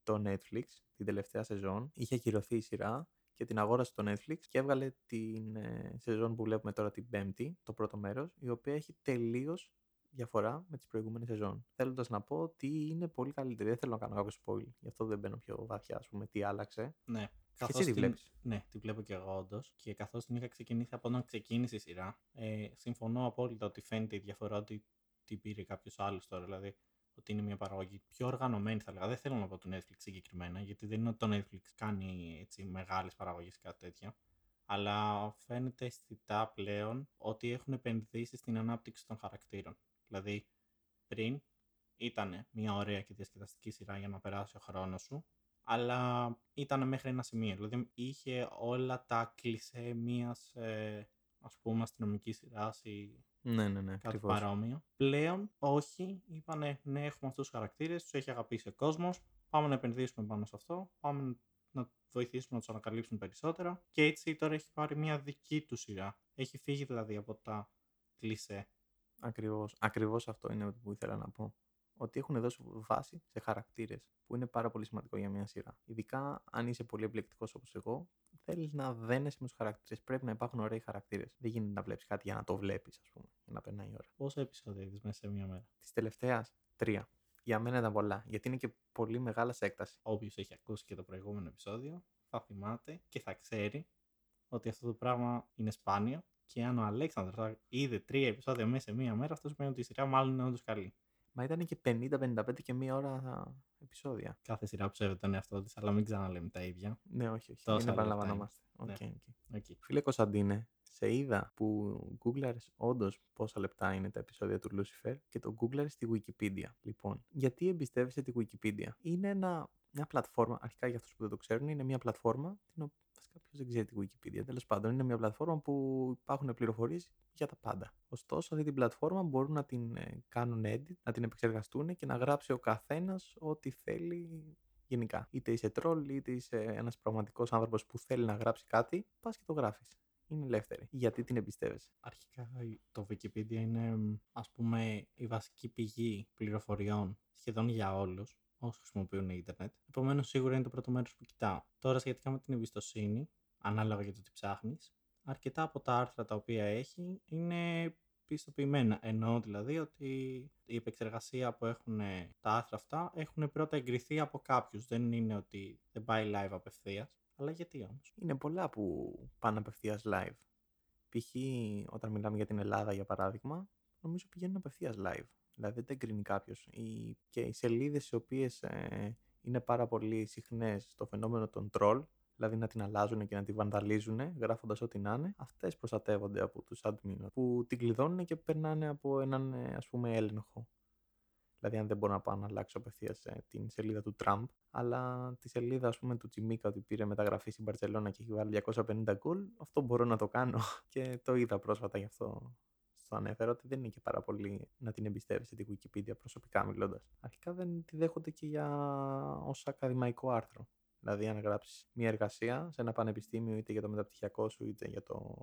το Netflix την τελευταία σεζόν. Είχε ακυρωθεί η σειρά και την αγόρασε το Netflix και έβγαλε την ε, σεζόν που βλέπουμε τώρα την πέμπτη, το πρώτο μέρος, η οποία έχει τελείως διαφορά με τις προηγούμενες σεζόν. Θέλοντας να πω ότι είναι πολύ καλύτερη. Δεν θέλω να κάνω κάποιο spoil, γι' αυτό δεν μπαίνω πιο βαθιά, ας πούμε, τι άλλαξε. Ναι. Και Καθώς εσύ τη την- βλέπεις. Ναι, τη βλέπω και εγώ όντως. Και καθώς την είχα ξεκινήσει από όταν ξεκίνησε η σειρά, ε, συμφωνώ απόλυτα ότι φαίνεται η διαφορά ότι την πήρε κάποιος άλλος τώρα. Δηλαδή, ότι είναι μια παραγωγή πιο οργανωμένη, θα έλεγα. Δεν θέλω να πω το Netflix συγκεκριμένα, γιατί δεν είναι ότι το Netflix κάνει έτσι μεγάλες παραγωγές κάτι τέτοια. Αλλά φαίνεται αισθητά πλέον ότι έχουν επενδύσει στην ανάπτυξη των χαρακτήρων. Δηλαδή, πριν ήταν μια ωραία και διασκεδαστική σειρά για να περάσει ο χρόνος σου, αλλά ήταν μέχρι ένα σημείο. Δηλαδή είχε όλα τα κλισέ μιας ε, ας πούμε αστυνομικής σειράς ή Ναι, ναι, ναι, κάτι ακριβώς. παρόμοιο. Πλέον όχι, είπανε ναι έχουμε αυτούς τους χαρακτήρες, τους έχει αγαπήσει ο κόσμος, πάμε να επενδύσουμε πάνω σε αυτό, πάμε να βοηθήσουμε να τους ανακαλύψουν περισσότερα και έτσι τώρα έχει πάρει μια δική του σειρά. Έχει φύγει δηλαδή από τα κλισέ. Ακριβώς, ακριβώς αυτό είναι που ήθελα να πω. Ότι έχουν δώσει βάση σε χαρακτήρες, που είναι πάρα πολύ σημαντικό για μια σειρά. Ειδικά αν είσαι πολύ επιλεκτικός όπως εγώ, θέλεις να δένεσαι με τους χαρακτήρες. Πρέπει να υπάρχουν ωραίοι χαρακτήρες. Δεν γίνεται να βλέπεις κάτι για να το βλέπεις, ας πούμε, για να περνάει η ώρα. Πόσα επεισόδια είδες μέσα σε μία μέρα; Της τελευταίας, τρία. Για μένα ήταν πολλά, γιατί είναι και πολύ μεγάλα σε έκταση. Όποιος έχει ακούσει και το προηγούμενο επεισόδιο θα θυμάται και θα ξέρει ότι αυτό το πράγμα είναι σπάνιο και αν ο Αλέξανδρος θα είδε τρία επεισόδια μέσα σε μία μέρα, αυτό σημαίνει ότι η σειρά μάλλον είναι όντως καλή. Μα ήταν και 50-55 και μία ώρα επεισόδια. Κάθε σειρά σέβεται τον εαυτό της, αλλά μην ξαναλέμε τα ίδια. Ναι, όχι, όχι. Τόσα Μην λεπτά επαναλαμβανόμαστε. είναι. Οκ, Ναι. οκ. Οκ. Φίλε Κωνσταντίνε, σε είδα που γκούγκλαρες όντως πόσα λεπτά είναι τα επεισόδια του Lucifer και το γκούγκλαρες στη Wikipedia. Λοιπόν, γιατί εμπιστεύεσαι τη Wikipedia; Είναι ένα, μια πλατφόρμα, αρχικά για αυτούς που δεν το ξέρουν, είναι μια πλατφόρμα, την οποία βασικά ποιος δεν ξέρει τη Wikipedia. Τέλος πάντων, είναι μια πλατφόρμα που υπάρχουν πληροφορίες για τα πάντα. Ωστόσο, αυτή την πλατφόρμα μπορούν να την ε, κάνουν edit, να την επεξεργαστούν και να γράψει ο καθένας ό,τι θέλει γενικά. Είτε είσαι τρόλ, είτε είσαι ένας πραγματικός άνθρωπος που θέλει να γράψει κάτι, πας και το γράφεις. Είναι ελεύθερη. Γιατί την εμπιστεύεσαι; Αρχικά το Wikipedia είναι μ, ας πούμε η βασική πηγή πληροφοριών σχεδόν για όλους όσοι χρησιμοποιούν ίντερνετ. Επομένως σίγουρα είναι το πρώτο μέρος που κοιτάω. Τώρα σχετικά με την εμπιστοσύνη, ανάλογα για το τι ψάχνεις, αρκετά από τα άρθρα τα οποία έχει είναι πιστοποιημένα. Εννοώ δηλαδή ότι η επεξεργασία που έχουν τα άρθρα αυτά έχουν πρώτα εγκριθεί από κάποιους. Δεν είναι ότι δεν πάει live απευθείας. Αλλά γιατί όμως; Είναι πολλά που πάνε απευθείας live. Π.χ. όταν μιλάμε για την Ελλάδα, για παράδειγμα, νομίζω πηγαίνουν απευθείας live. Δηλαδή δεν τα εγκρίνει κάποιο. Και οι σελίδες οι οποίες είναι πάρα πολύ συχνές στο φαινόμενο των troll, δηλαδή να την αλλάζουν και να τη βανδαλίζουν, γράφοντας ό,τι να είναι, αυτές προστατεύονται από τους admin που την κλειδώνουν και περνάνε από έναν ε, ας πούμε έλεγχο. Δηλαδή, αν δεν μπορώ να πάω να αλλάξω απευθείας την σελίδα του Τραμπ, αλλά τη σελίδα ας πούμε, του Τσιμίκα ότι πήρε μεταγραφή στην Παρσελώνα και έχει βάλει 250 γκολ, αυτό μπορώ να το κάνω. Και το είδα πρόσφατα γι' αυτό στο ανέφερα ότι δεν είναι και πάρα πολύ να την εμπιστεύεσαι τη Wikipedia προσωπικά μιλώντας. Αρχικά δεν τη δέχονται και για ως ακαδημαϊκό άρθρο. Δηλαδή, αν γράψεις μια εργασία σε ένα πανεπιστήμιο, είτε για το μεταπτυχιακό σου, είτε για το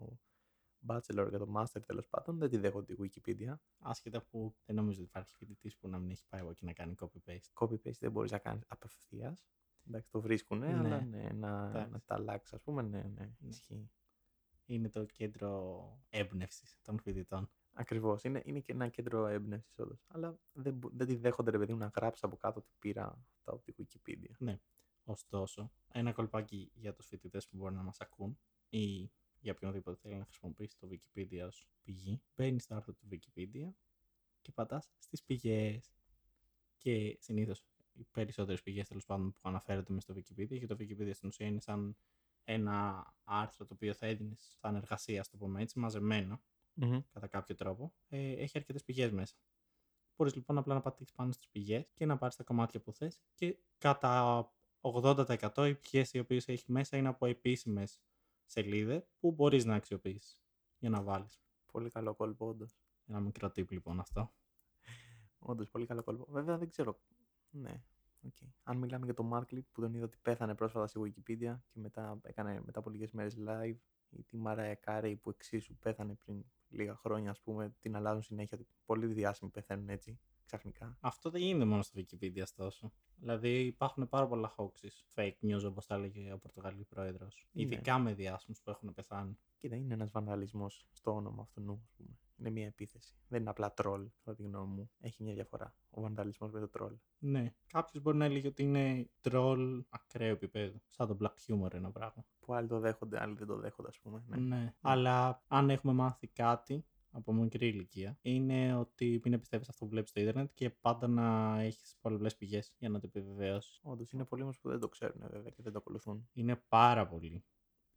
bachelor, για το master τέλος πάντων, δεν τη δέχονται τη Wikipedia. Άσχετα που δεν νομίζω ότι υπάρχει φοιτητής που να μην έχει πάει εγώ και να κάνει copy-paste. Copy-paste δεν μπορείς να κάνεις απευθείας. Εντάξει, το βρίσκουν, Ναι. αλλά ναι, να, Εντάξει. να τα αλλάξεις, ας πούμε, ναι, ναι, ισχύει. Είναι το κέντρο έμπνευσης των φοιτητών. Ακριβώς. Είναι, είναι και ένα κέντρο έμπνευσης, όντως. Αλλά δεν, μπο- δεν τη δέχονται, ρε παιδί μου, να γράψει από κάτω ότι πήρα αυτά από τη Wikipedia. Ωστόσο, ένα κολπάκι για τους φοιτητές που μπορεί να μας ακούν ή για οποιονδήποτε θέλει να χρησιμοποιήσει το Wikipedia ως πηγή, μπαίνει στο άρθρο του Wikipedia και πατάς στις πηγές. Και συνήθως οι περισσότερες πηγές τέλος πάντων που αναφέρονται μες στο Wikipedia και το Wikipedia στην ουσία είναι σαν ένα άρθρο το οποίο θα έδινες σαν εργασία, ας το πούμε έτσι, μαζεμένα κατά κάποιο τρόπο, ε, έχει αρκετές πηγές μέσα. Μπορείς λοιπόν απλά να πατήσει πάνω στις πηγές και να πάρεις τα κομμάτια που θες και κατά 80% οι πηγές οι οποίες έχει μέσα είναι από επίσημες σελίδες που μπορείς να αξιοποιήσεις για να βάλεις. Πολύ καλό κόλπο, όντως. Ένα μικρό tip λοιπόν αυτό. Όντως, πολύ καλό κόλπο. Βέβαια δεν ξέρω. Ναι. Okay. Αν μιλάμε για τον Μάρκλι που τον είδα ότι πέθανε πρόσφατα στη Wikipedia και μετά έκανε μετά από λίγες μέρες live ή τη Μάρα Κάρεϊ που εξίσου πέθανε πριν λίγα χρόνια, ας πούμε, την αλλάζουν συνέχεια. Πολύ διάσημοι πεθαίνουν έτσι ξαφνικά. Αυτό δεν γίνεται μόνο στο Wikipedia, ωστόσο. Δηλαδή υπάρχουν πάρα πολλά hoaxes, fake news, όπως τα έλεγε ο Πορτογαλί πρόεδρος. Ναι. Ειδικά με διάσημους που έχουν πεθάνει. Κοίτα, είναι ένας βανδαλισμός στο όνομα αυτού, ας πούμε. Είναι μια επίθεση. Δεν είναι απλά troll, κατά τη γνώμη μου. Έχει μια διαφορά. Ο βανδαλισμός με το troll. Ναι. Κάποιος μπορεί να έλεγε ότι είναι troll ακραίου επίπεδου. Σαν το black humor ένα πράγμα. Που άλλοι το δέχονται, άλλοι δεν το δέχονται, ας πούμε. Ναι. ναι. Αλλά αν έχουμε μάθει κάτι από μικρή ηλικία είναι ότι μην εμπιστεύει αυτό που βλέπεις στο Ιντερνετ και πάντα να έχεις πολλέ πηγές για να το επιβεβαιώσεις. Όντως, είναι πολλοί όμως που δεν το ξέρουν βέβαια και δεν το ακολουθούν. Είναι πάρα πολλοί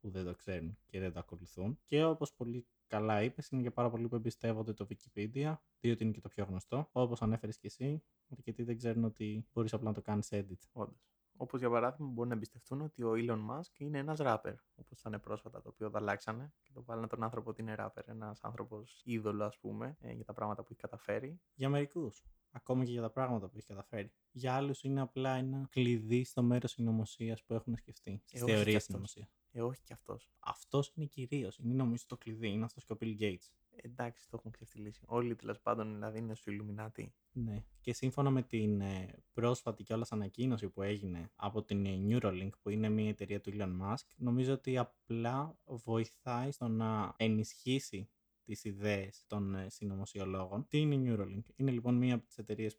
που δεν το ξέρουν και δεν το ακολουθούν. Και όπως πολύ καλά είπες, είναι και πάρα πολλοί που εμπιστεύονται το Wikipedia, διότι είναι και το πιο γνωστό. Όπως ανέφερες και εσύ, γιατί δεν ξέρουν ότι μπορείς απλά να το κάνεις edit. Όντως. Όπως για παράδειγμα, μπορούν να εμπιστευτούν ότι ο Elon Musk είναι ένας ράπερ. Όπως ήταν πρόσφατα το οποίο το αλλάξανε και το βάλανε τον άνθρωπο ότι είναι ράπερ. Ένας άνθρωπος είδωλο, ας πούμε, ε, για τα πράγματα που έχει καταφέρει. Για μερικούς. Ακόμα και για τα πράγματα που έχει καταφέρει. Για άλλους είναι απλά ένα κλειδί στο μέρος συνωμοσίας που έχουν σκεφτεί. Στις ε, θεωρίες συνωμοσίας. Ε, όχι κι αυτός. Αυτός είναι κυρίως. Είναι νομίζω το κλειδί. Είναι αυτός και ο Bill Gates. εντάξει, το έχουν ξεφτυλίσει. Όλοι τέλος πάντων δηλαδή είναι στο Illuminati. Ναι. Και σύμφωνα με την ε, πρόσφατη κιόλα ανακοίνωση που έγινε από την ε, Neuralink, που είναι μια εταιρεία του Elon Musk, νομίζω ότι απλά βοηθάει στο να ενισχύσει τις ιδέες των ε, συνωμοσιολόγων. Τι είναι η Neuralink; Είναι λοιπόν μία από τις εταιρείες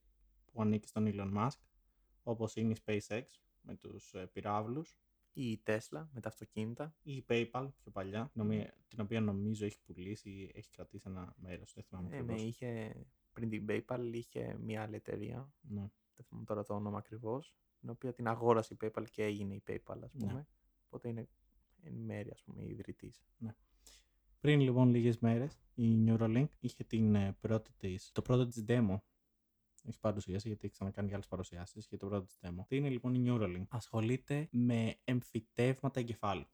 που ανήκει στον Elon Musk, όπως είναι η SpaceX με τους ε, πυράβλους ή η Tesla με τα αυτοκίνητα. Ή η PayPal πιο παλιά, την οποία νομίζω έχει πουλήσει ή έχει κρατήσει ένα μέρος. Δεν θυμάμαι ε, ναι, είχε, πριν την PayPal είχε μια άλλη εταιρεία. Ναι. Δεν θυμάμαι τώρα το όνομα ακριβώς. Την οποία την αγόρασε η PayPal και έγινε η PayPal, ας πούμε. Ναι. Οπότε είναι εν μέρει, ας πούμε, η ιδρυτής. Ναι. Πριν λοιπόν λίγες μέρες, η Neuralink είχε την ε, πρώτη της, το πρώτο της demo έχεις παρουσίαση, γιατί έχεις ξανακάνει και άλλες παρουσιάσεις για το πρώτο της demo. Τι είναι λοιπόν η Neuralink; Ασχολείται με εμφυτεύματα εγκεφάλου.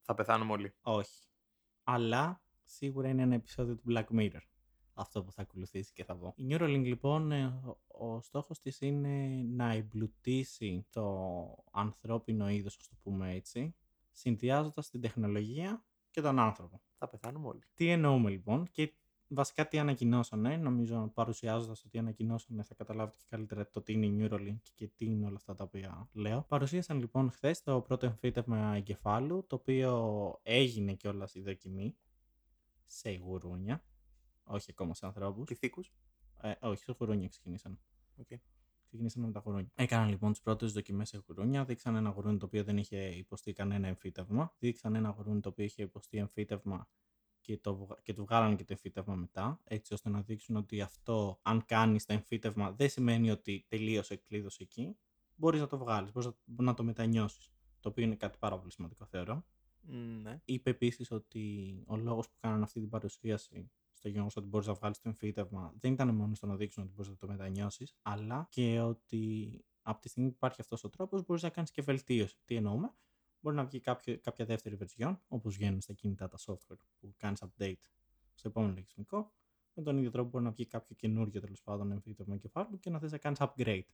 Θα πεθάνουμε όλοι. Όχι. Αλλά σίγουρα είναι ένα επεισόδιο του Black Mirror. Αυτό που θα ακολουθήσει και θα δω. Η Neuralink λοιπόν, ε, ο στόχος της είναι να εμπλουτίσει το ανθρώπινο είδος, ας το πούμε έτσι, συνδυάζοντας την τεχνολογία και τον άνθρωπο. Θα πεθάνουμε όλοι. Τι εννοούμε λοιπόν και βασικά τι ανακοινώσανε, νομίζω παρουσιάζοντας το τι ανακοινώσανε θα καταλάβετε και καλύτερα το τι είναι η Neuralink και τι είναι όλα αυτά τα οποία λέω. Παρουσίασαν λοιπόν χθες το πρώτο εμφύτευμα εγκεφάλου, το οποίο έγινε κιόλας η δοκιμή σε γουρούνια, όχι ακόμα σε ανθρώπους. Πυθίκου. Ε, όχι, σε γουρούνια ξεκινήσαν. Okay. Ξεκινήσαν με τα γουρούνια. Έκαναν λοιπόν τις πρώτες δοκιμές σε γουρούνια. Δείξαν ένα γουρούνι το οποίο δεν είχε υποστεί κανένα εμφύτευμα. Δείξαν ένα γουρούνι το οποίο είχε υποστεί εμφύτευμα και, το, και του βγάλανε και το εμφύτευμα μετά, έτσι ώστε να δείξουν ότι αυτό, αν κάνεις το εμφύτευμα, δεν σημαίνει ότι τελείωσε, κλείδωσε εκεί. Μπορείς να το βγάλεις, μπορείς να, το μετανιώσεις. Το οποίο είναι κάτι πάρα πολύ σημαντικό, θεωρώ. Ναι. Είπε επίσης ότι ο λόγος που κάνανε αυτή την παρουσίαση στο γεγονός ότι μπορείς να βγάλεις το εμφύτευμα δεν ήταν μόνο στο να δείξουν ότι μπορείς να το μετανιώσεις, αλλά και ότι από τη στιγμή που υπάρχει αυτός ο τρόπος μπορείς να κάνεις και βελτίωση. Τι εννοούμε, Μπορεί να βγει κάποιο, κάποια δεύτερη version, όπως βγαίνουν στα κινητά τα software που κάνεις update στο επόμενο λογισμικό. Με τον ίδιο τρόπο μπορεί να βγει κάποιο καινούργιο τέλος πάντων εμφύτευμα εγκεφάλου και να θες να κάνεις upgrade.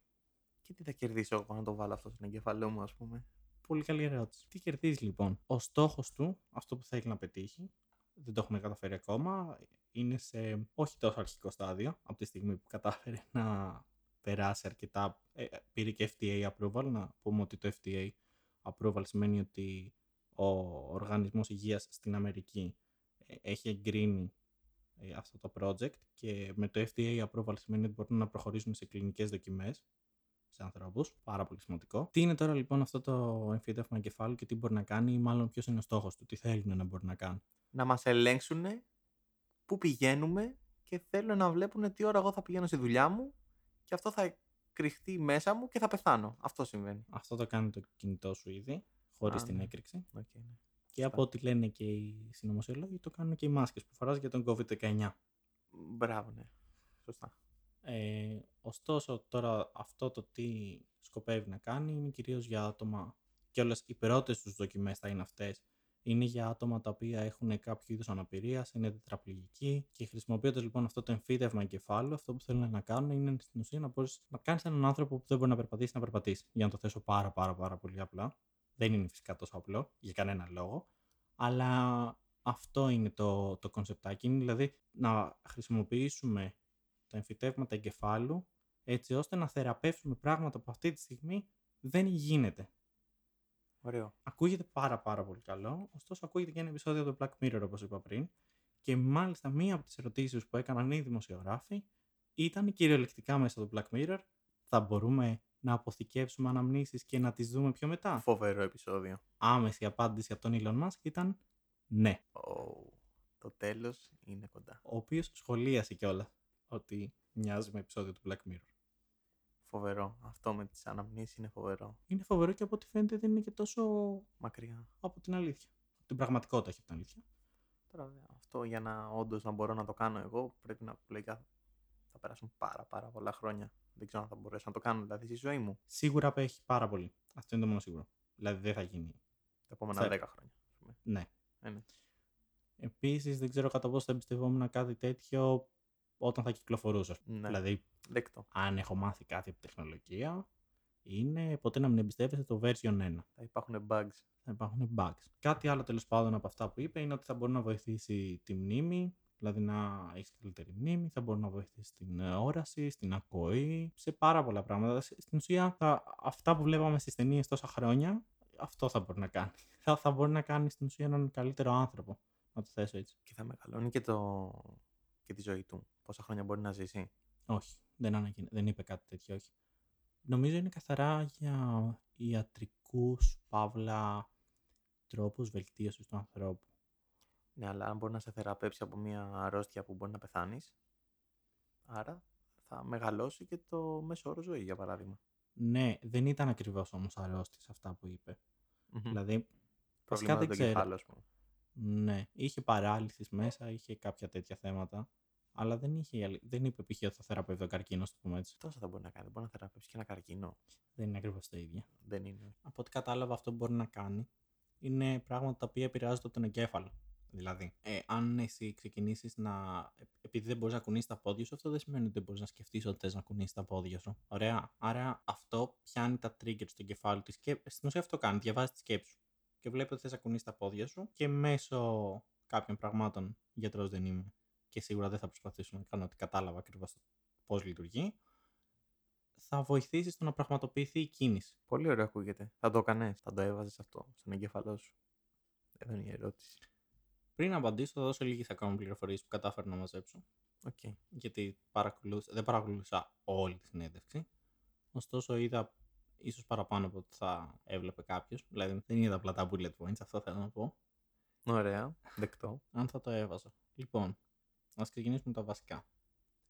Και τι θα κερδίσω εγώ να το βάλω αυτό στον εγκεφαλό μου, ας πούμε; Πολύ καλή ερώτηση. Τι κερδίζεις λοιπόν; Ο στόχος του, αυτό που θέλει να πετύχει, δεν το έχουμε καταφέρει ακόμα, είναι σε όχι τόσο αρχικό στάδιο, από τη στιγμή που κατάφερε να περάσει αρκετά. Ε, πήρε και FTA approval, να πούμε ότι το FTA approval σημαίνει ότι ο Οργανισμός Υγείας στην Αμερική ε, έχει εγκρίνει ε, αυτό το project και με το FDA approval σημαίνει ότι μπορούν να προχωρήσουν σε κλινικές δοκιμές σε ανθρώπους. Πάρα πολύ σημαντικό. Τι είναι τώρα λοιπόν αυτό το εμφύτευμα εγκεφάλου και τι μπορεί να κάνει, ή μάλλον ποιος είναι ο στόχος του, τι θέλουν να μπορεί να κάνουν; Να μας ελέγξουν πού πηγαίνουμε και θέλουν να βλέπουν τι ώρα εγώ θα πηγαίνω στη δουλειά μου και αυτό θα κρυφτεί μέσα μου και θα πεθάνω. Αυτό συμβαίνει. Αυτό το κάνει το κινητό σου ήδη, χωρίς Α, την ναι. έκρηξη. Okay, ναι. Και από ό,τι λένε και οι συνωμοσιολόγοι, το κάνουν και οι μάσκες που φοράς για τον COVID-19. Μπράβο, ναι. Σωστά. Ε, ωστόσο, τώρα αυτό το τι σκοπεύει να κάνει είναι κυρίως για άτομα και όλες οι πρώτες τους δοκιμές θα είναι αυτές. Είναι για άτομα τα οποία έχουν κάποιο είδους αναπηρίας, είναι τετραπληγικοί και χρησιμοποιώντας λοιπόν αυτό το εμφύτευμα εγκεφάλου, αυτό που θέλουν να κάνουν είναι στην ουσία να μπορείς να κάνεις έναν άνθρωπο που δεν μπορεί να περπατήσει να περπατήσει. Για να το θέσω πάρα πάρα πάρα πολύ απλά. Δεν είναι φυσικά τόσο απλό για κανένα λόγο, αλλά αυτό είναι το, το κονσεπτάκι. Είναι δηλαδή να χρησιμοποιήσουμε τα εμφυτεύματα εγκεφάλου έτσι ώστε να θεραπεύσουμε πράγματα που αυτή τη στιγμή δεν γίνεται. Ωραίο. Ακούγεται πάρα πάρα πολύ καλό, ωστόσο ακούγεται και ένα επεισόδιο του Black Mirror όπως είπα πριν και μάλιστα μία από τις ερωτήσεις που έκαναν οι δημοσιογράφοι ήταν κυριολεκτικά μέσα στο Black Mirror θα μπορούμε να αποθηκεύσουμε αναμνήσεις και να τις δούμε πιο μετά. Φοβερό επεισόδιο. Άμεση απάντηση από τον Elon Musk ήταν ναι, Ω, το τέλος είναι κοντά. ο οποίος σχολίασε κιόλας ότι μοιάζει με επεισόδιο του Black Mirror. Φοβερό. Αυτό με τις αναμνήσεις είναι φοβερό. Είναι φοβερό και από ό,τι φαίνεται δεν είναι και τόσο Μακριά. από την αλήθεια. Από την πραγματικότητα έχει από την αλήθεια. Τώρα βέβαια, αυτό για να όντως να μπορώ να το κάνω εγώ πρέπει να λογικά θα περάσουν πάρα πάρα πολλά χρόνια. Δεν ξέρω αν θα μπορέσω να το κάνω δηλαδή στη ζωή μου Σίγουρα απέχει πάρα πολύ. Αυτό είναι το μόνο σίγουρο. Δηλαδή δεν θα γίνει. τα επόμενα Θα- 10 χρόνια. ας πούμε. Ναι. Ε, ναι. Επίσης δεν ξέρω κατά πόσο θα εμπιστευόμουν κάτι τέτοιο όταν θα κυκλοφορούσε. Ναι. Δηλαδή, Δεκτό. αν έχω μάθει κάτι από τεχνολογία, είναι ποτέ να μην εμπιστεύεσαι το version 1. Θα υπάρχουν bugs. θα υπάρχουν bugs. Κάτι άλλο τέλος πάντων από αυτά που είπε είναι ότι θα μπορεί να βοηθήσει τη μνήμη, δηλαδή να έχεις καλύτερη μνήμη, θα μπορεί να βοηθήσει στην ε, όραση, στην ακοή, σε πάρα πολλά πράγματα. Σ- Στην ουσία, τα, αυτά που βλέπαμε στις ταινίες τόσα χρόνια, αυτό θα μπορεί να κάνει. Θα, θα μπορεί να κάνει στην ουσία έναν καλύτερο άνθρωπο. Να το θέσω έτσι. Και θα μεγαλώνει και, το... και τη ζωή του. Πόσα χρόνια μπορεί να ζήσει. Όχι, δεν, ανακοιν... δεν είπε κάτι τέτοιο, όχι. Νομίζω είναι καθαρά για ιατρικούς, παύλα, τρόπους βελτίωσης του ανθρώπου. Ναι, αλλά αν μπορεί να σε θεραπεύσει από μια αρρώστια που μπορεί να πεθάνεις. Άρα θα μεγαλώσει και το μέσο όρο ζωή, για παράδειγμα. Ναι, δεν ήταν ακριβώς όμως αρρώστιες αυτά που είπε. Μμμ. Δηλαδή, βασικά Προβλήματα δεν του ξέρω. εγκεφάλου, ας πούμε. Ναι, είχε παράλυση μέσα, είχε κάποια τέτοια θέματα. Αλλά δεν, είχε, αλη- δεν είπε π.χ. ότι θα θεραπεύει τον καρκίνο, στο πούμε έτσι. Τόσα θα μπορεί να κάνει. Μπορεί να θεραπεύσει και ένα καρκίνο. Δεν είναι ακριβώς τα ίδια. Δεν είναι. Από ό,τι κατάλαβα, αυτό που μπορεί να κάνει είναι πράγματα τα οποία επηρεάζονται τον εγκέφαλο. Δηλαδή, ε, αν εσύ ξεκινήσεις να. ε, Επειδή δεν μπορείς να κουνήσεις τα πόδια σου, αυτό δεν σημαίνει ότι δεν μπορείς να σκεφτείς ότι θες να κουνήσεις τα πόδια σου. Ωραία. Άρα αυτό πιάνει τα triggers στο κεφάλι της και στην ουσία αυτό κάνει. Διαβάζει τη σκέψη σου. Και βλέπει ότι θες να κουνήσεις τα πόδια σου και μέσω κάποιων πραγμάτων, γιατρός δεν είμαι και σίγουρα δεν θα προσπαθήσω να κάνω ότι κατάλαβα ακριβώς πώς λειτουργεί, θα βοηθήσει στο να πραγματοποιηθεί η κίνηση. Πολύ ωραίο ακούγεται. Θα το έκανες. Θα το έβαζες αυτό στον εγκέφαλό σου. Εδώ είναι η ερώτηση. Πριν απαντήσω, θα δώσω λίγες ακόμα πληροφορίες που κατάφερα να μαζέψω. Οκ. Γιατί παρακολούθησα, δεν παρακολούθησα όλη τη συνέντευξη. Ωστόσο, είδα ίσως παραπάνω από ό,τι θα έβλεπε κάποιος. Δηλαδή, δεν είδα απλά τα bullet points, αυτό θέλω να πω. Ωραία. Δεκτό. Αν θα το έβαζα. Λοιπόν, ας ξεκινήσουμε με τα βασικά.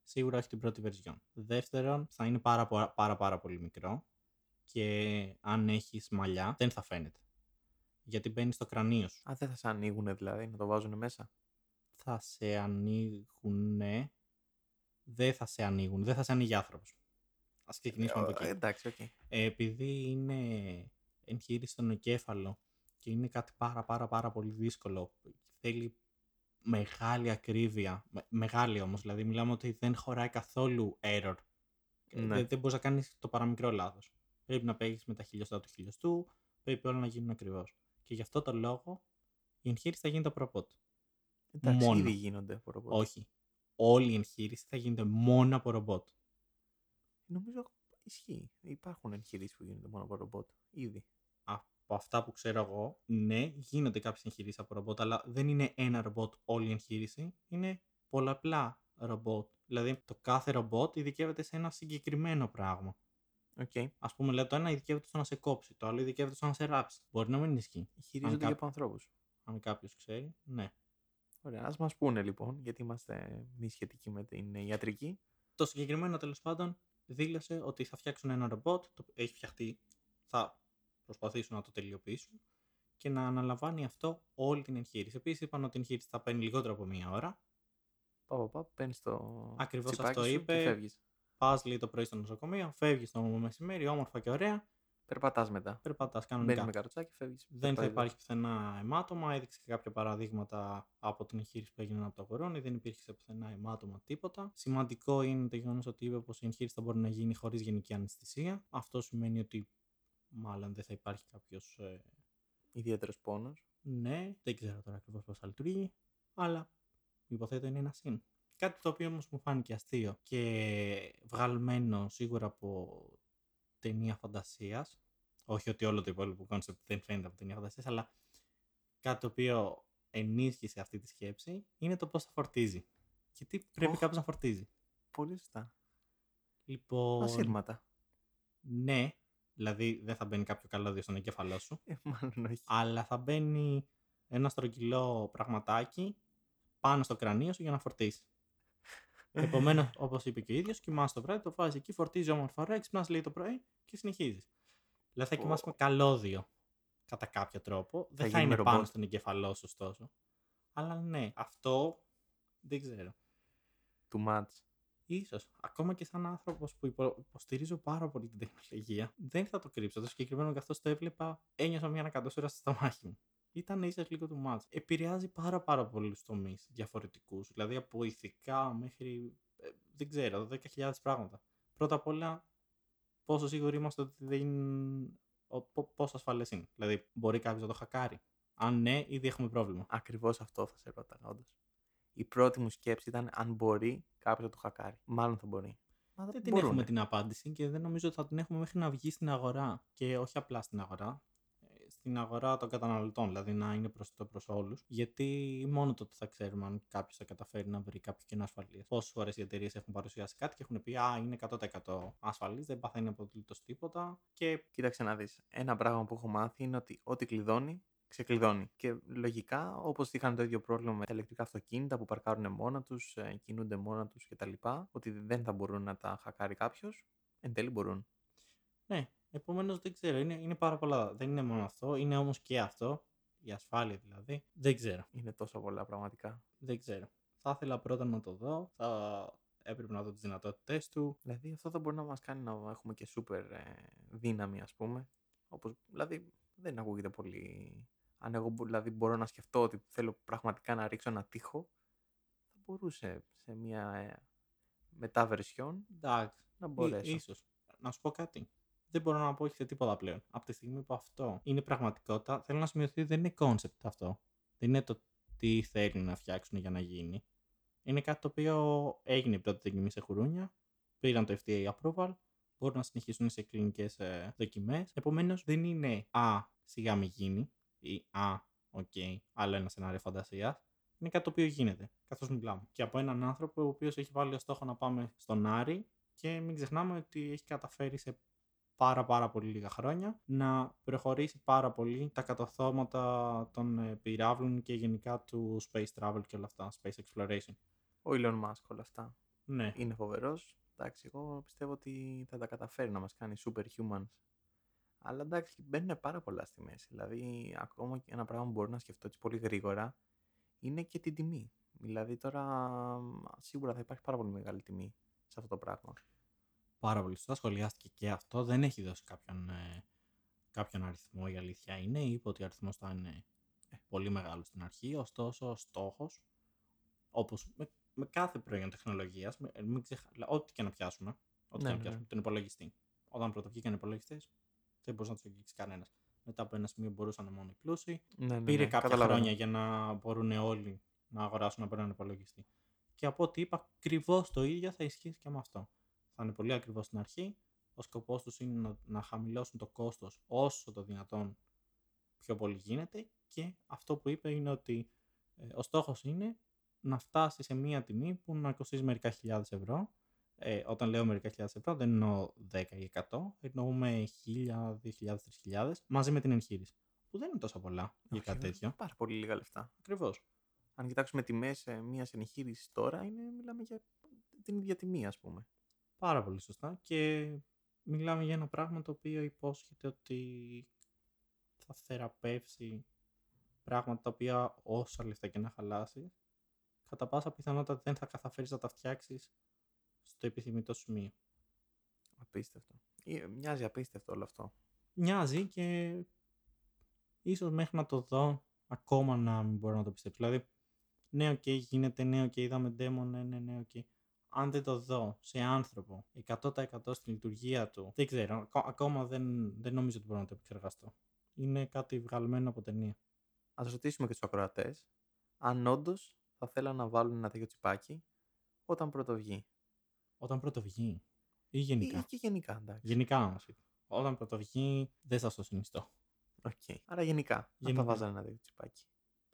Σίγουρα όχι την πρώτη version. Δεύτερον, θα είναι πάρα, πάρα, πάρα, πάρα πολύ μικρό και αν έχεις μαλλιά, δεν θα φαίνεται. Γιατί μπαίνεις στο κρανίο σου. Α, δεν θα σε ανοίγουν δηλαδή, να το βάζουν μέσα. θα σε ανοίγουν. Δεν θα σε ανοίγουν. Δεν θα σε ανοίγει άνθρωπος. Ας ξεκινήσουμε από Ε, εκεί. εντάξει, οκ. Ε, επειδή είναι εγχείρηση στον εγκέφαλο και είναι κάτι πάρα πάρα πάρα πολύ δύσκολο. Θέλει μεγάλη ακρίβεια. με- Μεγάλη όμως, δηλαδή μιλάμε ότι δεν χωράει καθόλου error. Ε, Ναι. Δεν, δεν μπορείς να κάνεις το παραμικρό λάθος. Πρέπει να παίζεις με τα χιλιοστά του χιλιοστού, πρέπει όλα να γίνουν ακριβώς. Και γι' αυτό το λόγο η εγχείρηση θα γίνεται από ρομπότ. Εντάξει, Μόνο. ήδη γίνονται από ρομπότ. Όχι. Όλη η εγχείρηση θα γίνεται μόνο από ρομπότ. Νομίζω ισχύει. Υπάρχουν εγχειρήσεις που γίνονται μόνο από ρομπότ. Ήδη. Από αυτά που ξέρω εγώ, ναι, γίνονται κάποιες εγχειρήσεις από ρομπότ, αλλά δεν είναι ένα ρομπότ όλη η εγχείρηση. Είναι πολλαπλά ρομπότ. Δηλαδή, το κάθε ρομπότ ειδικεύεται σε ένα συγκεκριμένο πράγμα. Οκ. Ας πούμε, λέει το ένα ειδικεύεται στο να σε κόψει, το άλλο ειδικεύεται στο να σε ράψει. Μπορεί να μην ισχύει. Χειρίζονται κάποιο- και από ανθρώπους. Αν κάποιος ξέρει, ναι. Ωραία, ας μας πούνε λοιπόν, γιατί είμαστε μη σχετικοί με την ιατρική. Το συγκεκριμένο τέλος πάντων δήλωσε ότι θα φτιάξουν ένα ρομπότ, το έχει φτιαχτεί, θα προσπαθήσουν να το τελειοποιήσουν και να αναλαμβάνει αυτό όλη την εγχείρηση. Επίσης είπαν ότι η εγχείρηση θα παίρνει λιγότερο από μία ώρα. Πα, πα, πα, παίρνεις το Ακριβώς τσιπάκι αυτό σου είπε. Και φεύγεις. Πας λέει το πρωί στο νοσοκομείο, φεύγεις το μεσημέρι, όμορφα και ωραία, Περπατάς μετά. περπατάς Μπαίνεις κανονικά. με καροτσάκι, φεύγεις. Δεν θα Το ίδιο. υπάρχει πουθενά αιμάτωμα. Έδειξε και κάποια παραδείγματα από την εγχείρηση που έγιναν από το κορώνι. Δεν υπήρχε πουθενά αιμάτωμα τίποτα. Σημαντικό είναι το γεγονός ότι είπε πως η εγχείρηση θα μπορεί να γίνει χωρίς γενική αναισθησία. Αυτό σημαίνει ότι μάλλον δεν θα υπάρχει κάποιος. Ε, Ιδιαίτερος πόνος. ναι, δεν ξέρω τώρα ακριβώς πώς θα λειτουργεί, αλλά υποθέτω είναι ένα συν. Κάτι το οποίο όμως μου φάνηκε αστείο και βγαλμένο σίγουρα από ταινία φαντασίας. Όχι ότι όλο το υπόλοιπο concept δεν φαίνεται από ταινία φαντασίας, αλλά κάτι το οποίο ενίσχυσε αυτή τη σκέψη είναι το πώς θα φορτίζει. Γιατί πρέπει Οχ. κάπως να φορτίζει. Πολύ σωστά. Λοιπόν. Ασύρματα. Ναι, δηλαδή δεν θα μπαίνει κάποιο καλώδιο στον εγκέφαλό σου. Ε, μάλλον όχι. αλλά θα μπαίνει ένα στρογγυλό πραγματάκι πάνω στο κρανίο σου για να φορτίσεις. Επομένως, όπως είπε και ο ίδιος, κοιμάσαι το βράδυ, το βάζει εκεί, φορτίζει όμορφα ωραία, ξυπνάς λέει το πρωί και συνεχίζεις. Δηλαδή θα Πω. κοιμάσαι με καλώδιο κατά κάποιο τρόπο. Δεν θα γίνουμε είναι πάνω ρομπότ. στον εγκεφαλό σου, ωστόσο. Αλλά ναι, αυτό δεν ξέρω. Too much. Ίσως, ακόμα και σαν άνθρωπος που υπο- υποστηρίζω πάρα πολύ την τεχνολογία, δεν θα το κρύψω. Το συγκεκριμένο καθώς το έβλεπα, ένιωσα μια ανακατοσούρα στο στομάχι μου. Ήταν ίσως λίγο του μάτς. Επηρεάζει πάρα πάρα πολλούς τομείς διαφορετικούς. Δηλαδή από ηθικά μέχρι. ε, δεν ξέρω, 10.000 πράγματα. Πρώτα απ' όλα, πόσο σίγουροι είμαστε ότι δεν. ο- πο- πόσο ασφαλές είναι. Δηλαδή, μπορεί κάποιος να το χακάρει. Αν ναι, ήδη έχουμε πρόβλημα. Ακριβώς αυτό θα σε ρώταγα, όντως. Η πρώτη μου σκέψη ήταν αν μπορεί κάποιος να το χακάρει. Μάλλον θα μπορεί. Μα Δεν την μπορούνε. έχουμε την απάντηση και δεν νομίζω ότι θα την έχουμε μέχρι να βγει στην αγορά. Και όχι απλά στην αγορά. ε, Στην αγορά των καταναλωτών, δηλαδή να είναι προσιτό προς όλους. Γιατί μόνο τότε θα ξέρουμε αν κάποιος θα καταφέρει να βρει κάποιο κενό ασφαλείας. Πόσες φορές οι εταιρείες έχουν παρουσιάσει κάτι και έχουν πει Α, είναι 100% ασφαλής, δεν παθαίνει απολύτως τίποτα. Και Κοίταξε να δεις. Ένα πράγμα που έχω μάθει είναι ότι ό,τι κλειδώνει, ξεκλειδώνει. Και λογικά, όπως είχαν το ίδιο πρόβλημα με τα ηλεκτρικά αυτοκίνητα που παρκάρουν μόνα τους, ε, κινούνται μόνα τους κτλ. Ότι δεν θα μπορούν να τα χακάρει κάποιος. Εν τέλει μπορούν. ναι, επομένως δεν ξέρω. Είναι, είναι πάρα πολλά. Δεν είναι μόνο αυτό, είναι όμως και αυτό. Η ασφάλεια δηλαδή. Δεν ξέρω. Είναι τόσο πολλά πραγματικά. Δεν ξέρω. Θα ήθελα πρώτα να το δω. Θα έπρεπε να δω τις δυνατότητές του. Δηλαδή αυτό θα μπορεί να μας κάνει να έχουμε και σούπερ ε, δύναμη ας πούμε. Όπως, δηλαδή δεν ακούγεται πολύ... Αν εγώ μπο- δηλαδή μπορώ να σκεφτώ ότι θέλω πραγματικά να ρίξω ένα τείχο, θα μπορούσε σε μια ε, μετά βερσιόν Εντάξει. να Ή- μπορέσω. Ίσως. Να σου πω κάτι. Δεν μπορώ να πω όχι σε τίποτα πλέον. Από τη στιγμή που αυτό είναι πραγματικότητα, θέλω να σημειωθεί ότι δεν είναι concept αυτό. Δεν είναι το τι θέλουν να φτιάξουν για να γίνει. Είναι κάτι το οποίο έγινε η πρώτη δοκιμή σε χουρούνια, πήραν το FDA approval, μπορούν να συνεχίσουν σε κλινικές ε, δοκιμές. Επομένως, δεν είναι Α, σιγά μη γίνει ή Α, οκ, άλλο ένα σενάριο φαντασίας. Είναι κάτι το οποίο γίνεται καθώς μιλάμε. Και από έναν άνθρωπο ο οποίος έχει βάλει ως στόχο να πάμε στον Άρη και μην ξεχνάμε ότι έχει καταφέρει σε πάρα πάρα πολύ λίγα χρόνια να προχωρήσει πάρα πολύ τα κατορθώματα των ε, πυραύλων και γενικά του space travel και όλα αυτά, space exploration. Ο Elon Musk όλα αυτά. Ναι, Είναι φοβερός. Εντάξει, εγώ πιστεύω ότι θα τα καταφέρει να μας κάνει superhumans. Αλλά εντάξει, μπαίνουν πάρα πολλά στη μέση. Δηλαδή, ακόμα και ένα πράγμα που μπορώ να σκεφτώ έτσι πολύ γρήγορα είναι και την τιμή. Δηλαδή, τώρα μ, σίγουρα θα υπάρχει πάρα πολύ μεγάλη τιμή σε αυτό το πράγμα. πάρα πολύ σωστά. Σχολιάστηκε και αυτό. Δεν έχει δώσει κάποιον, ε, κάποιον αριθμό, η αλήθεια είναι. Είπε ότι ο αριθμός θα είναι ε, πολύ μεγάλος στην αρχή. Ωστόσο, ο στόχος, όπως με, με κάθε προϊόν τεχνολογίας, με- μην ξεχα... ό,τι και να πιάσουμε, ό,τι Ναι, και να ναι, πιάσουμε, τον υπολογιστή. Όταν πρώτο βγήκαν οι υπολογιστές, δεν μπορούσε να τους αγγίξει κανένας. Μετά από ένα σημείο μπορούσαν μόνο οι πλούσιοι. Ναι, ναι, Πήρε ναι, κάποια καταλαβαίνω. χρόνια για να μπορούν όλοι να αγοράσουν από έναν υπολογιστή. Και από ό,τι είπα, ακριβώς το ίδιο θα ισχύσει και με αυτό. Θα είναι πολύ ακριβώς στην αρχή. Ο σκοπός τους είναι να, να χαμηλώσουν το κόστος όσο το δυνατόν πιο πολύ γίνεται. Και αυτό που είπε είναι ότι ε, ο στόχος είναι να φτάσει σε μία τιμή που να κοστίζει μερικά χιλιάδες ευρώ. Ε, όταν λέω μερικά χιλιάδες ευρώ, δεν εννοώ 10 ή 100, εννοούμε 1000, 2000, 3000 μαζί με την εγχείρηση. Που δεν είναι τόσο πολλά για κάτι Όχι, τέτοιο. Πάρα πολύ λίγα λεφτά. Ακριβώς. Αν κοιτάξουμε τιμές μιας εγχείρησης τώρα, είναι, μιλάμε για την ίδια τιμή, ας πούμε. Πάρα πολύ σωστά. Και μιλάμε για ένα πράγμα το οποίο υπόσχεται ότι θα θεραπεύσει πράγματα τα οποία όσα λεφτά και να χαλάσεις, κατά πάσα πιθανότητα δεν θα καταφέρεις να τα φτιάξεις στο επιθυμητό σημείο. Απίστευτο. Ε, Μοιάζει απίστευτο όλο αυτό. Μοιάζει και ίσως μέχρι να το δω ακόμα να μην μπορώ να το πιστέψω. Δηλαδή, ναι, οκ, γίνεται, ναι, οκ, είδαμε demo, ναι, ναι, ναι, οκ. Αν δεν το δω σε άνθρωπο 100% στη λειτουργία του, δεν ξέρω, ακό- ακόμα δεν, δεν νομίζω ότι μπορώ να το επεξεργαστώ. Είναι κάτι βγαλμένο από ταινία. Ας ρωτήσουμε και τους ακροατές αν όντως θα θέλαν να βάλουν ένα τέτοιο τσιπάκι όταν πρωτοβγεί. Όταν πρωτοβγεί ή Ή, γενικά. ή και γενικά, εντάξει. Γενικά όμως. Όταν πρωτοβγεί δεν θα το συνιστώ. Οκ. Άρα γενικά, αν Γενικά. θα βάζανε ένα τέτοιο τσιπάκι.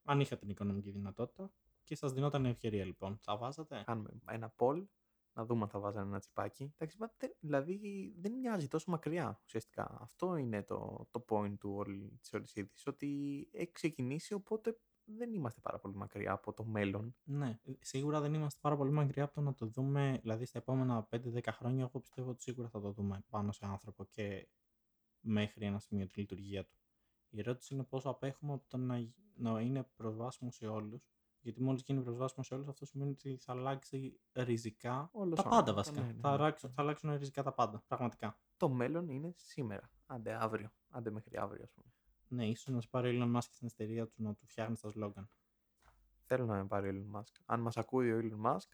Αν είχα την οικονομική δυνατότητα και σας δινόταν ευκαιρία λοιπόν, θα βάζατε; Κάνουμε ένα poll να δούμε αν θα βάζανε ένα τσιπάκι. Εντάξει, μα δεν- δηλαδή δεν μοιάζει τόσο μακριά ουσιαστικά. Αυτό είναι το, το point του όλη, της όλης είδησης, ότι έχει ξεκινήσει οπότε δεν είμαστε πάρα πολύ μακριά από το μέλλον. Ναι, ε, σίγουρα δεν είμαστε πάρα πολύ μακριά από το να το δούμε, δηλαδή στα επόμενα 5-10 χρόνια, εγώ πιστεύω ότι σίγουρα θα το δούμε πάνω σε άνθρωπο και μέχρι ένα σημείο τη λειτουργία του. Η ερώτηση είναι πόσο απέχουμε από το να, γι- να είναι προσβάσιμο σε όλους. Γιατί μόλις γίνει προσβάσιμο σε όλους, αυτό σημαίνει ότι θα αλλάξει ριζικά Όλος τα ο- πάντα το- βασικά. ναι, ναι, θα, ναι. αλλάξουν, θα αλλάξουν ριζικά τα πάντα. Πραγματικά. Το μέλλον είναι σήμερα. Άντε αύριο. Άντε μέχρι αύριο, ας πούμε. Ναι, ίσως να σου πάρει ο Elon Musk στην εταιρεία του να του φτιάχνει τα σλόγγαν. Θέλω να με πάρει ο Elon Musk. Αν μας ακούει ο Elon Musk,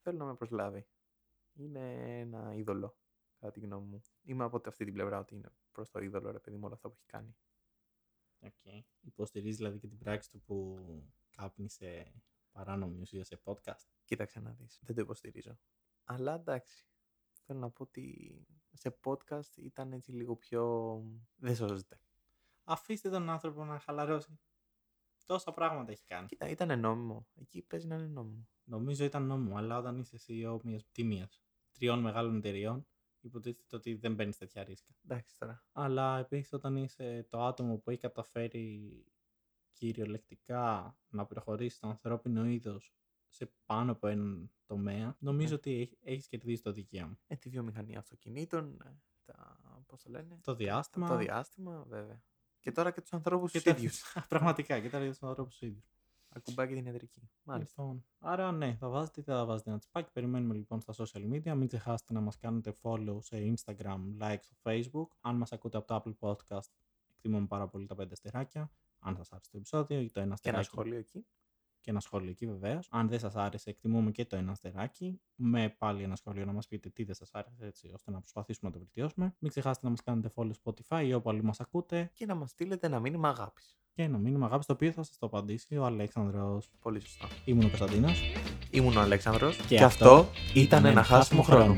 θέλω να με προσλάβει. Είναι ένα είδωλο, κατά τη γνώμη μου. Είμαι από αυτή την πλευρά ότι είναι προς το είδωλο, ρε παιδί μου, όλο αυτό που έχει κάνει. Okay. Υποστηρίζεις δηλαδή και την πράξη του που κάπνισε παράνομη ουσία σε podcast; Κοίταξε να δεις. Δεν το υποστηρίζω. Αλλά εντάξει. Θέλω να πω ότι σε podcast ήταν έτσι λίγο πιο... Δεν σώζεται. Αφήστε τον άνθρωπο να χαλαρώσει. Τόσα πράγματα έχει κάνει. Κοίτα, ήταν νόμιμο. Εκεί παίζει να είναι νόμιμο. Νομίζω ήταν νόμιμο, αλλά όταν είσαι CEO μιας, τι μιας, τριών μεγάλων εταιριών, υποτίθεται ότι δεν παίρνει τέτοια ρίσκα. Εντάξει τώρα. Αλλά επίσης όταν είσαι το άτομο που έχει καταφέρει κυριολεκτικά να προχωρήσει το ανθρώπινο είδος σε πάνω από έναν τομέα, νομίζω Ναι. ότι έχεις κερδίσει το δικαίωμα. Ε, τη βιομηχανία αυτοκινήτων, ε, τα... πώς το λένε, Το διάστημα. το διάστημα, βέβαια. Και τώρα και τους ανθρώπους και τους τα- ίδιους. Πραγματικά, και τα ίδια τους ανθρώπους ίδιους. Ακουμπάκι την ιατρική. Μάλιστα. Λοιπόν, άρα ναι, θα βάζετε ή δεν θα βάζετε ένα τσιπάκι. Περιμένουμε λοιπόν στα social media. Μην ξεχάσετε να μας κάνετε follow σε Instagram, like στο Facebook. Αν μας ακούτε από το Apple Podcast, εκτιμούμε πάρα πολύ τα πέντε αστεράκια. Αν σας άρεσε το επεισόδιο ή το ένα Και ένα αστεράκι. σχόλιο εκεί. Και ένα σχόλιο εκεί βεβαίως. Αν δεν σας άρεσε, εκτιμούμε και το ένα αστεράκι. Με πάλι ένα σχόλιο να μας πείτε τι δεν σας άρεσε, έτσι ώστε να προσπαθήσουμε να το βελτιώσουμε. Μην ξεχάσετε να μας κάνετε follow Spotify ή όπου αλλού μας ακούτε. Και να μας στείλετε ένα μήνυμα αγάπης. Και ένα μήνυμα αγάπης το οποίο θα σας το απαντήσει ο Αλέξανδρος. Πολύ σωστά. Ήμουν ο Κωνσταντίνος. Ήμουν ο Αλέξανδρος Και αυτό ήταν ένα χάσιμο χρόνο.